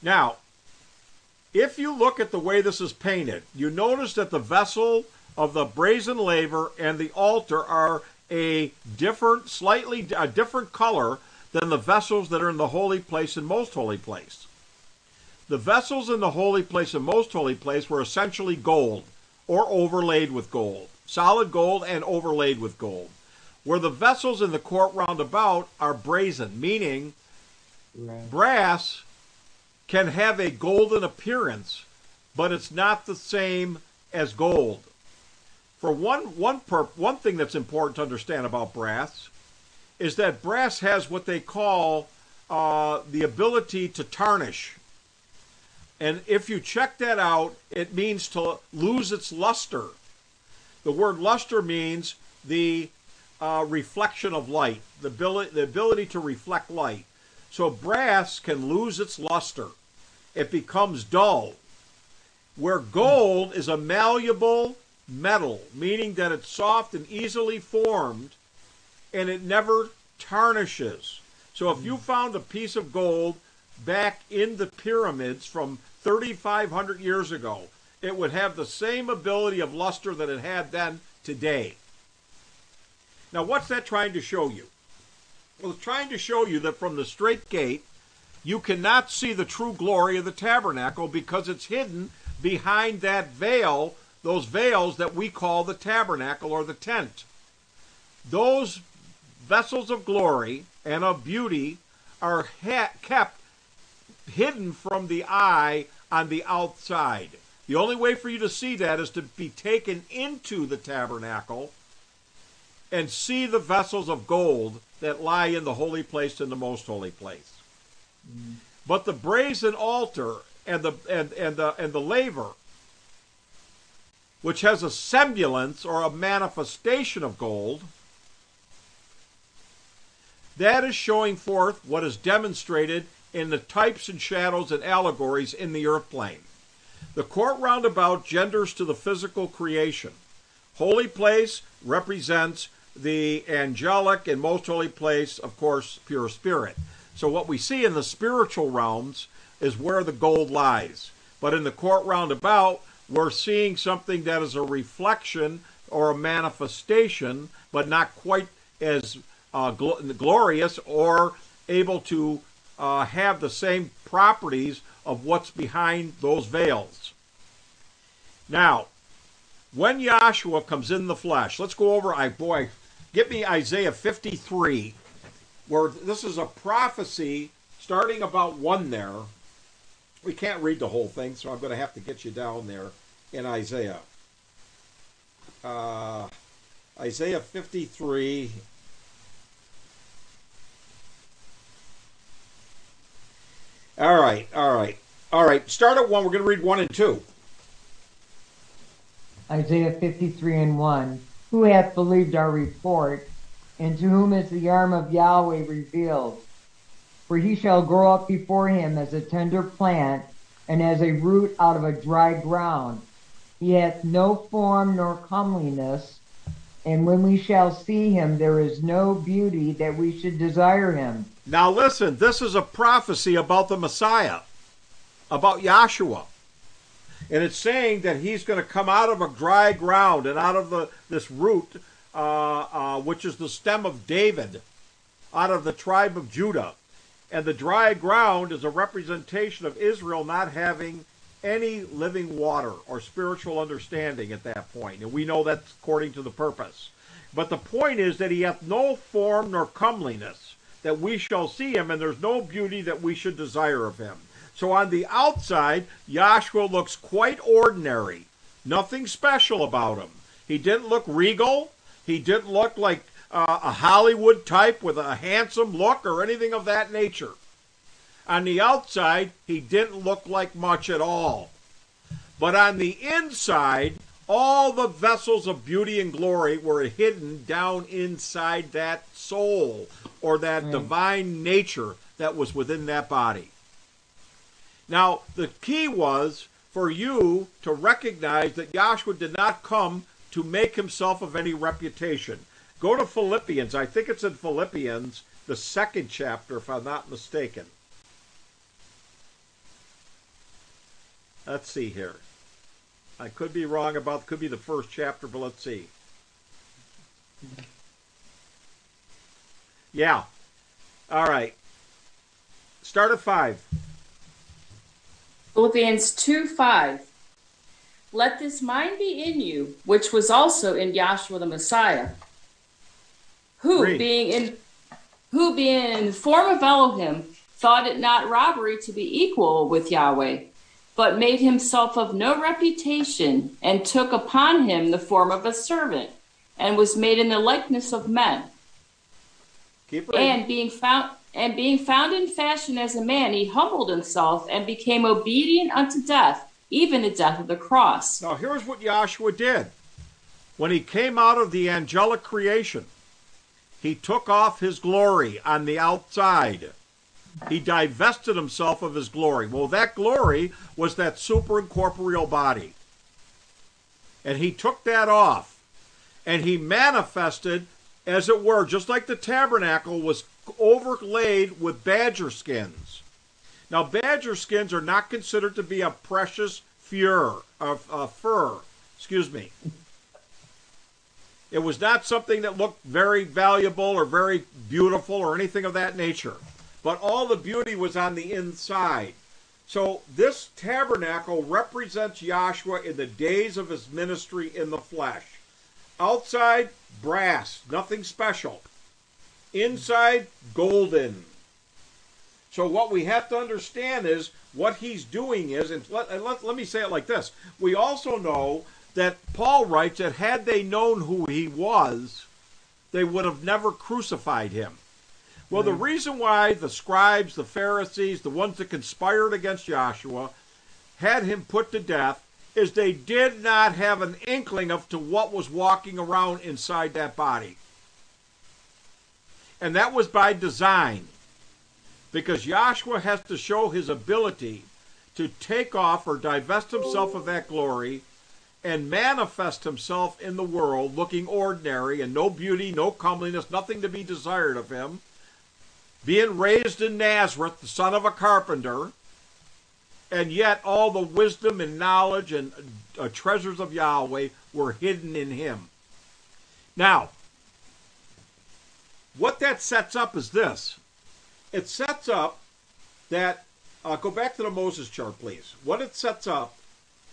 Now, if you look at the way this is painted, you notice that the vessel of the brazen laver and the altar are a different, slightly a different color than the vessels that are in the holy place and most holy place. The vessels in the holy place and most holy place were essentially gold or overlaid with gold, solid gold and overlaid with gold. Where the vessels in the court round about are brazen, meaning right. brass can have a golden appearance, but it's not the same as gold. For one, one, perp, one thing that's important to understand about brass is that brass has what they call uh, the ability to tarnish. And if you check that out, it means to lose its luster. The word luster means the uh, reflection of light, the ability, the ability to reflect light. So brass can lose its luster it becomes dull. Where gold is a malleable metal, meaning that it's soft and easily formed and it never tarnishes. So if you found a piece of gold back in the pyramids from 3,500 years ago, it would have the same ability of luster that it had then today. Now, what's that trying to show you? Well, it's trying to show you that from the straight gate, you cannot see the true glory of the tabernacle because it's hidden behind that veil, those veils that we call the tabernacle or the tent. Those vessels of glory and of beauty are ha- kept hidden from the eye on the outside. The only way for you to see that is to be taken into the tabernacle and see the vessels of gold that lie in the holy place and the most holy place. Mm-hmm. But the brazen altar and the and, and the and the laver, which has a semblance or a manifestation of gold, that is showing forth what is demonstrated in the types and shadows and allegories in the earth plane. The court roundabout genders to the physical creation. Holy place represents the angelic and most holy place, of course, pure spirit. So what we see in the spiritual realms is where the gold lies. But in the court roundabout, we're seeing something that is a reflection or a manifestation, but not quite as uh, gl- glorious or able to uh, have the same properties of what's behind those veils. Now, when Yahshua comes in the flesh, let's go over. I boy, get me Isaiah 53, where this is a prophecy starting about one there. We can't read the whole thing, so I'm going to have to get you down there in Isaiah. Uh, Isaiah 53. All right, all right, all right. Start at one. We're going to read one and two. Isaiah 53 and 1. Who hath believed our report, and to whom is the arm of Yahweh revealed? For he shall grow up before him as a tender plant, and as a root out of a dry ground. He hath no form nor comeliness, and when we shall see him, there is no beauty that we should desire him. Now listen, this is a prophecy about the Messiah, about Yahshua. And it's saying that he's going to come out of a dry ground and out of the this root, uh, uh, which is the stem of David, out of the tribe of Judah. And the dry ground is a representation of Israel not having any living water or spiritual understanding at that point. And we know that's according to the purpose. But the point is that he hath no form nor comeliness that we shall see him, and there's no beauty that we should desire of him. So on the outside, Yahshua looks quite ordinary. Nothing special about him. He didn't look regal. He didn't look like uh, a Hollywood type with a handsome look or anything of that nature. On the outside, he didn't look like much at all. But on the inside, all the vessels of beauty and glory were hidden down inside that soul or that Mm. divine nature that was within that body. Now, the key was for you to recognize that Yahshua did not come to make himself of any reputation. Go to Philippians. I think it's in Philippians, the second chapter, if I'm not mistaken. Let's see here. I could be wrong about could be the first chapter, but let's see. Yeah. All right. Start at five. Philippians 2 5. Let this mind be in you, which was also in Yahshua the Messiah, who Read. being in who being in the form of Elohim thought it not robbery to be equal with Yahweh, but made himself of no reputation, and took upon him the form of a servant, and was made in the likeness of men. And being found and being found in fashion as a man, he humbled himself and became obedient unto death, even the death of the cross. Now, here's what Yahshua did. When he came out of the angelic creation, he took off his glory on the outside. He divested himself of his glory. Well, that glory was that superincorporeal body. And he took that off. And he manifested, as it were, just like the tabernacle was overlaid with badger skins. Now, badger skins are not considered to be a precious fur, uh, uh, fur. Excuse me. It was not something that looked very valuable or very beautiful or anything of that nature. But all the beauty was on the inside. So this tabernacle represents Yahshua in the days of his ministry in the flesh. Outside, brass, nothing special. Inside, golden. So what we have to understand is what he's doing is, and let, and let, let me say it like this. We also know that Paul writes that had they known who he was, they would have never crucified him. Well, the mm-hmm. reason why the scribes, the Pharisees, the ones that conspired against Yahshua, had him put to death is they did not have an inkling of to what was walking around inside that body. And that was by design. Because Yahshua has to show his ability to take off or divest himself of that glory and manifest himself in the world looking ordinary and no beauty, no comeliness, nothing to be desired of him. Being raised in Nazareth, the son of a carpenter, and yet all the wisdom and knowledge and uh, treasures of Yahweh were hidden in him. Now, what that sets up is this it sets up that, uh, go back to the Moses chart, please. What it sets up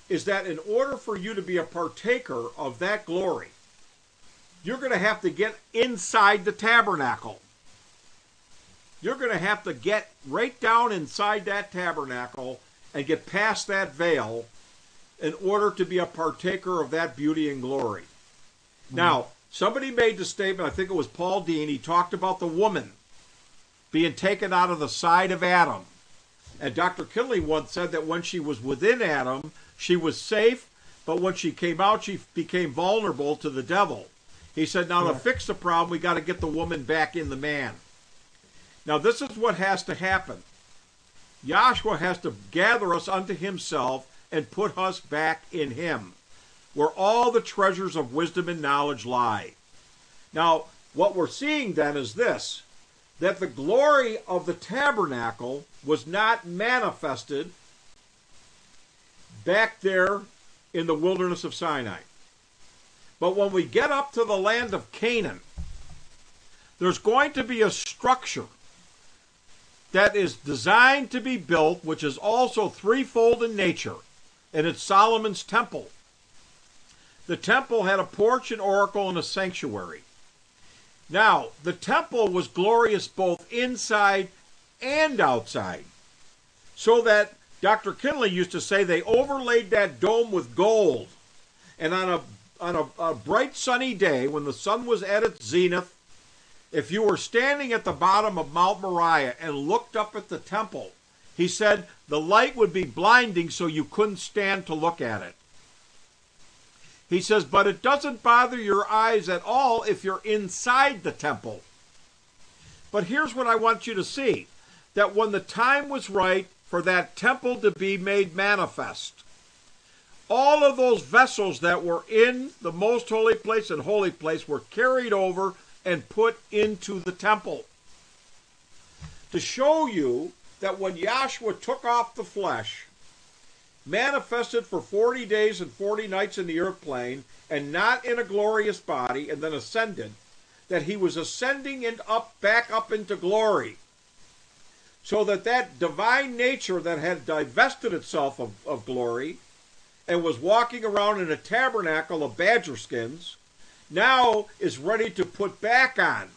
is that in order for you to be a partaker of that glory, you're going to have to get inside the tabernacle. You're going to have to get right down inside that tabernacle and get past that veil in order to be a partaker of that beauty and glory. Mm-hmm. Now, somebody made the statement, I think it was Paul Dean, he talked about the woman being taken out of the side of Adam. And Dr. Kinley once said that when she was within Adam, she was safe, but when she came out, she became vulnerable to the devil. He said, now yeah. to fix the problem, we got to get the woman back in the man. Now, this is what has to happen. Yahshua has to gather us unto himself and put us back in him, where all the treasures of wisdom and knowledge lie. Now, what we're seeing then is this that the glory of the tabernacle was not manifested back there in the wilderness of Sinai. But when we get up to the land of Canaan, there's going to be a structure that is designed to be built, which is also threefold in nature, and it's Solomon's temple. The temple had a porch, an oracle, and a sanctuary. Now, the temple was glorious both inside and outside, so that Dr. Kinley used to say they overlaid that dome with gold, and on a on a, a bright sunny day when the sun was at its zenith, if you were standing at the bottom of Mount Moriah and looked up at the temple, he said the light would be blinding so you couldn't stand to look at it. He says, but it doesn't bother your eyes at all if you're inside the temple. But here's what I want you to see that when the time was right for that temple to be made manifest, all of those vessels that were in the most holy place and holy place were carried over and put into the temple. To show you that when Yahshua took off the flesh, manifested for 40 days and 40 nights in the earth plane, and not in a glorious body, and then ascended, that he was ascending and up back up into glory. So that that divine nature that had divested itself of, of glory and was walking around in a tabernacle of badger skins now is ready to put back on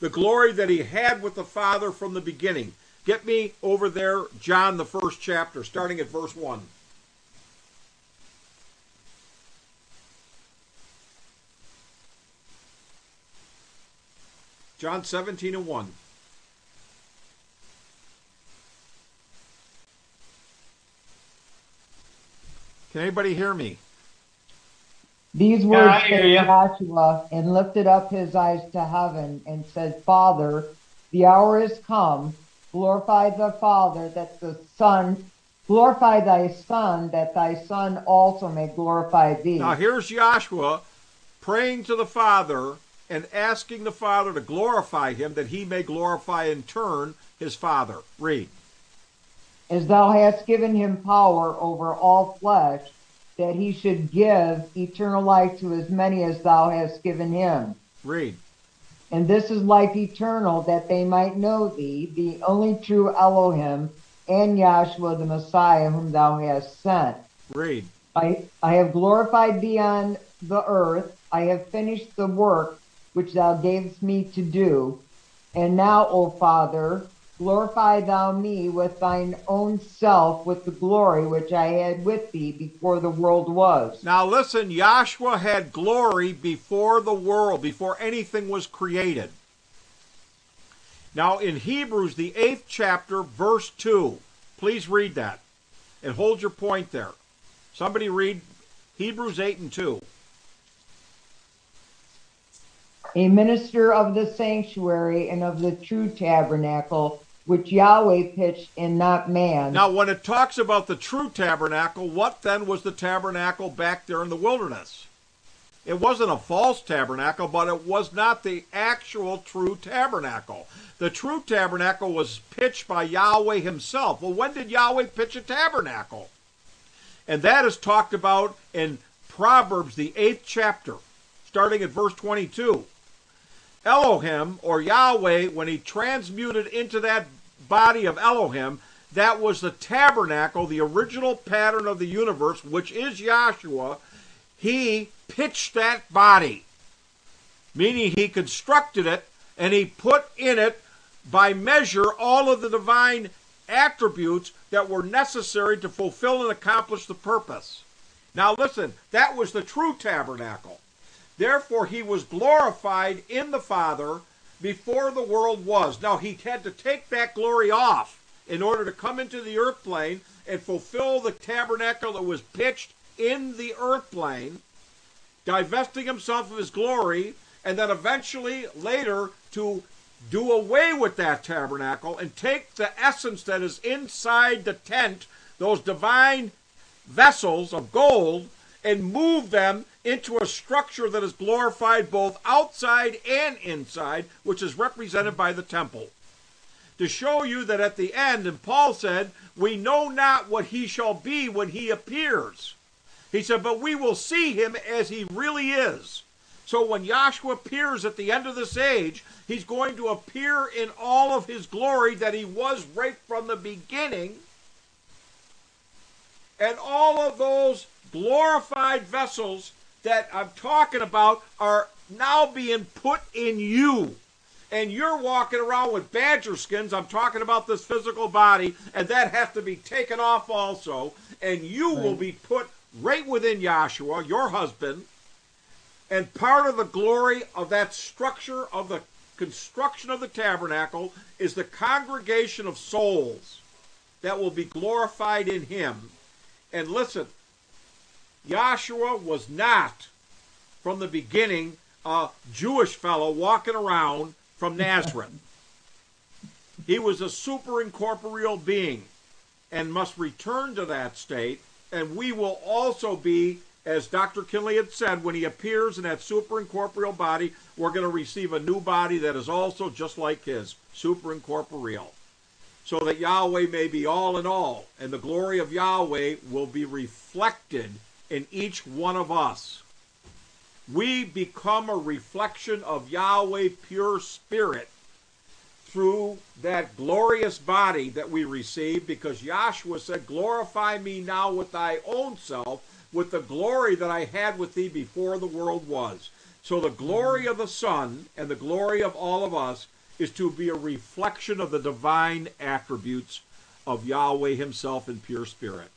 the glory that he had with the Father from the beginning. Get me over there, John, the first chapter, starting at verse 1. John 17 and 1. Can anybody hear me? These words yeah, Yahshua and lifted up his eyes to heaven and said, Father, the hour is come. Glorify the Father that the Son, glorify thy Son that thy Son also may glorify thee. Now here's Yahshua praying to the Father and asking the Father to glorify him that he may glorify in turn his Father. Read. As thou hast given him power over all flesh that he should give eternal life to as many as thou hast given him. Read. And this is life eternal, that they might know thee, the only true Elohim, and Yahshua the Messiah, whom thou hast sent. Read. I, I have glorified thee on the earth. I have finished the work which thou gavest me to do. And now, O Father, Glorify thou me with thine own self with the glory which I had with thee before the world was. Now listen, Yahshua had glory before the world, before anything was created. Now in Hebrews, the eighth chapter, verse 2, please read that and hold your point there. Somebody read Hebrews 8 and 2. A minister of the sanctuary and of the true tabernacle which Yahweh pitched and not man. Now, when it talks about the true tabernacle, what then was the tabernacle back there in the wilderness? It wasn't a false tabernacle, but it was not the actual true tabernacle. The true tabernacle was pitched by Yahweh himself. Well, when did Yahweh pitch a tabernacle? And that is talked about in Proverbs, the eighth chapter, starting at verse 22. Elohim or Yahweh, when he transmuted into that body of Elohim, that was the tabernacle, the original pattern of the universe, which is Yahshua. He pitched that body, meaning he constructed it and he put in it by measure all of the divine attributes that were necessary to fulfill and accomplish the purpose. Now, listen, that was the true tabernacle. Therefore, he was glorified in the Father before the world was. Now, he had to take that glory off in order to come into the earth plane and fulfill the tabernacle that was pitched in the earth plane, divesting himself of his glory, and then eventually later to do away with that tabernacle and take the essence that is inside the tent, those divine vessels of gold, and move them into a structure that is glorified both outside and inside, which is represented by the temple. To show you that at the end, and Paul said, We know not what he shall be when he appears. He said, But we will see him as he really is. So when Yahshua appears at the end of this age, he's going to appear in all of his glory that he was right from the beginning. And all of those glorified vessels that I'm talking about are now being put in you. And you're walking around with badger skins. I'm talking about this physical body, and that has to be taken off also. And you right. will be put right within Yahshua, your husband. And part of the glory of that structure of the construction of the tabernacle is the congregation of souls that will be glorified in him. And listen, Yahshua was not from the beginning a Jewish fellow walking around from Nazareth. he was a super incorporeal being and must return to that state. And we will also be, as Dr. Kinley had said, when he appears in that super incorporeal body, we're going to receive a new body that is also just like his, super incorporeal. So that Yahweh may be all in all, and the glory of Yahweh will be reflected in each one of us. We become a reflection of Yahweh pure spirit through that glorious body that we receive because Yahshua said, Glorify me now with thy own self, with the glory that I had with thee before the world was. So the glory of the Son and the glory of all of us is to be a reflection of the divine attributes of Yahweh himself in pure spirit.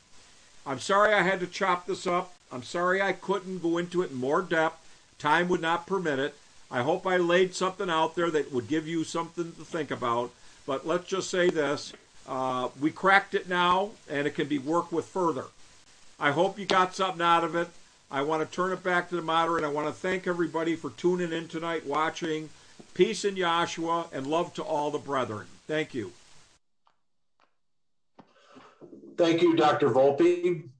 I'm sorry I had to chop this up. I'm sorry I couldn't go into it in more depth. Time would not permit it. I hope I laid something out there that would give you something to think about. But let's just say this uh, we cracked it now, and it can be worked with further. I hope you got something out of it. I want to turn it back to the moderator. I want to thank everybody for tuning in tonight, watching. Peace in Yahshua, and love to all the brethren. Thank you. Thank you, Dr. Volpe.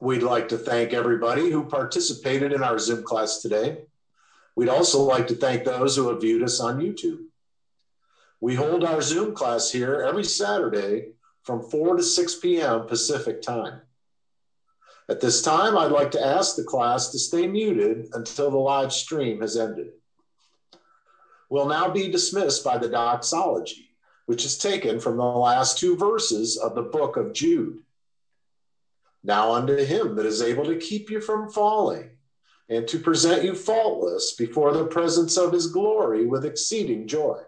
We'd like to thank everybody who participated in our Zoom class today. We'd also like to thank those who have viewed us on YouTube. We hold our Zoom class here every Saturday from 4 to 6 p.m. Pacific time. At this time, I'd like to ask the class to stay muted until the live stream has ended. We'll now be dismissed by the doxology which is taken from the last two verses of the book of Jude. Now unto him that is able to keep you from falling and to present you faultless before the presence of his glory with exceeding joy.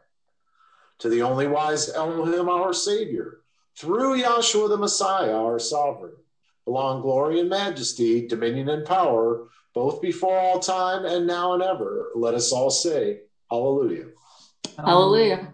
To the only wise Elohim, our Savior, through Yahshua the Messiah, our sovereign, belong glory and majesty, dominion and power, both before all time and now and ever. Let us all say, Hallelujah. Hallelujah.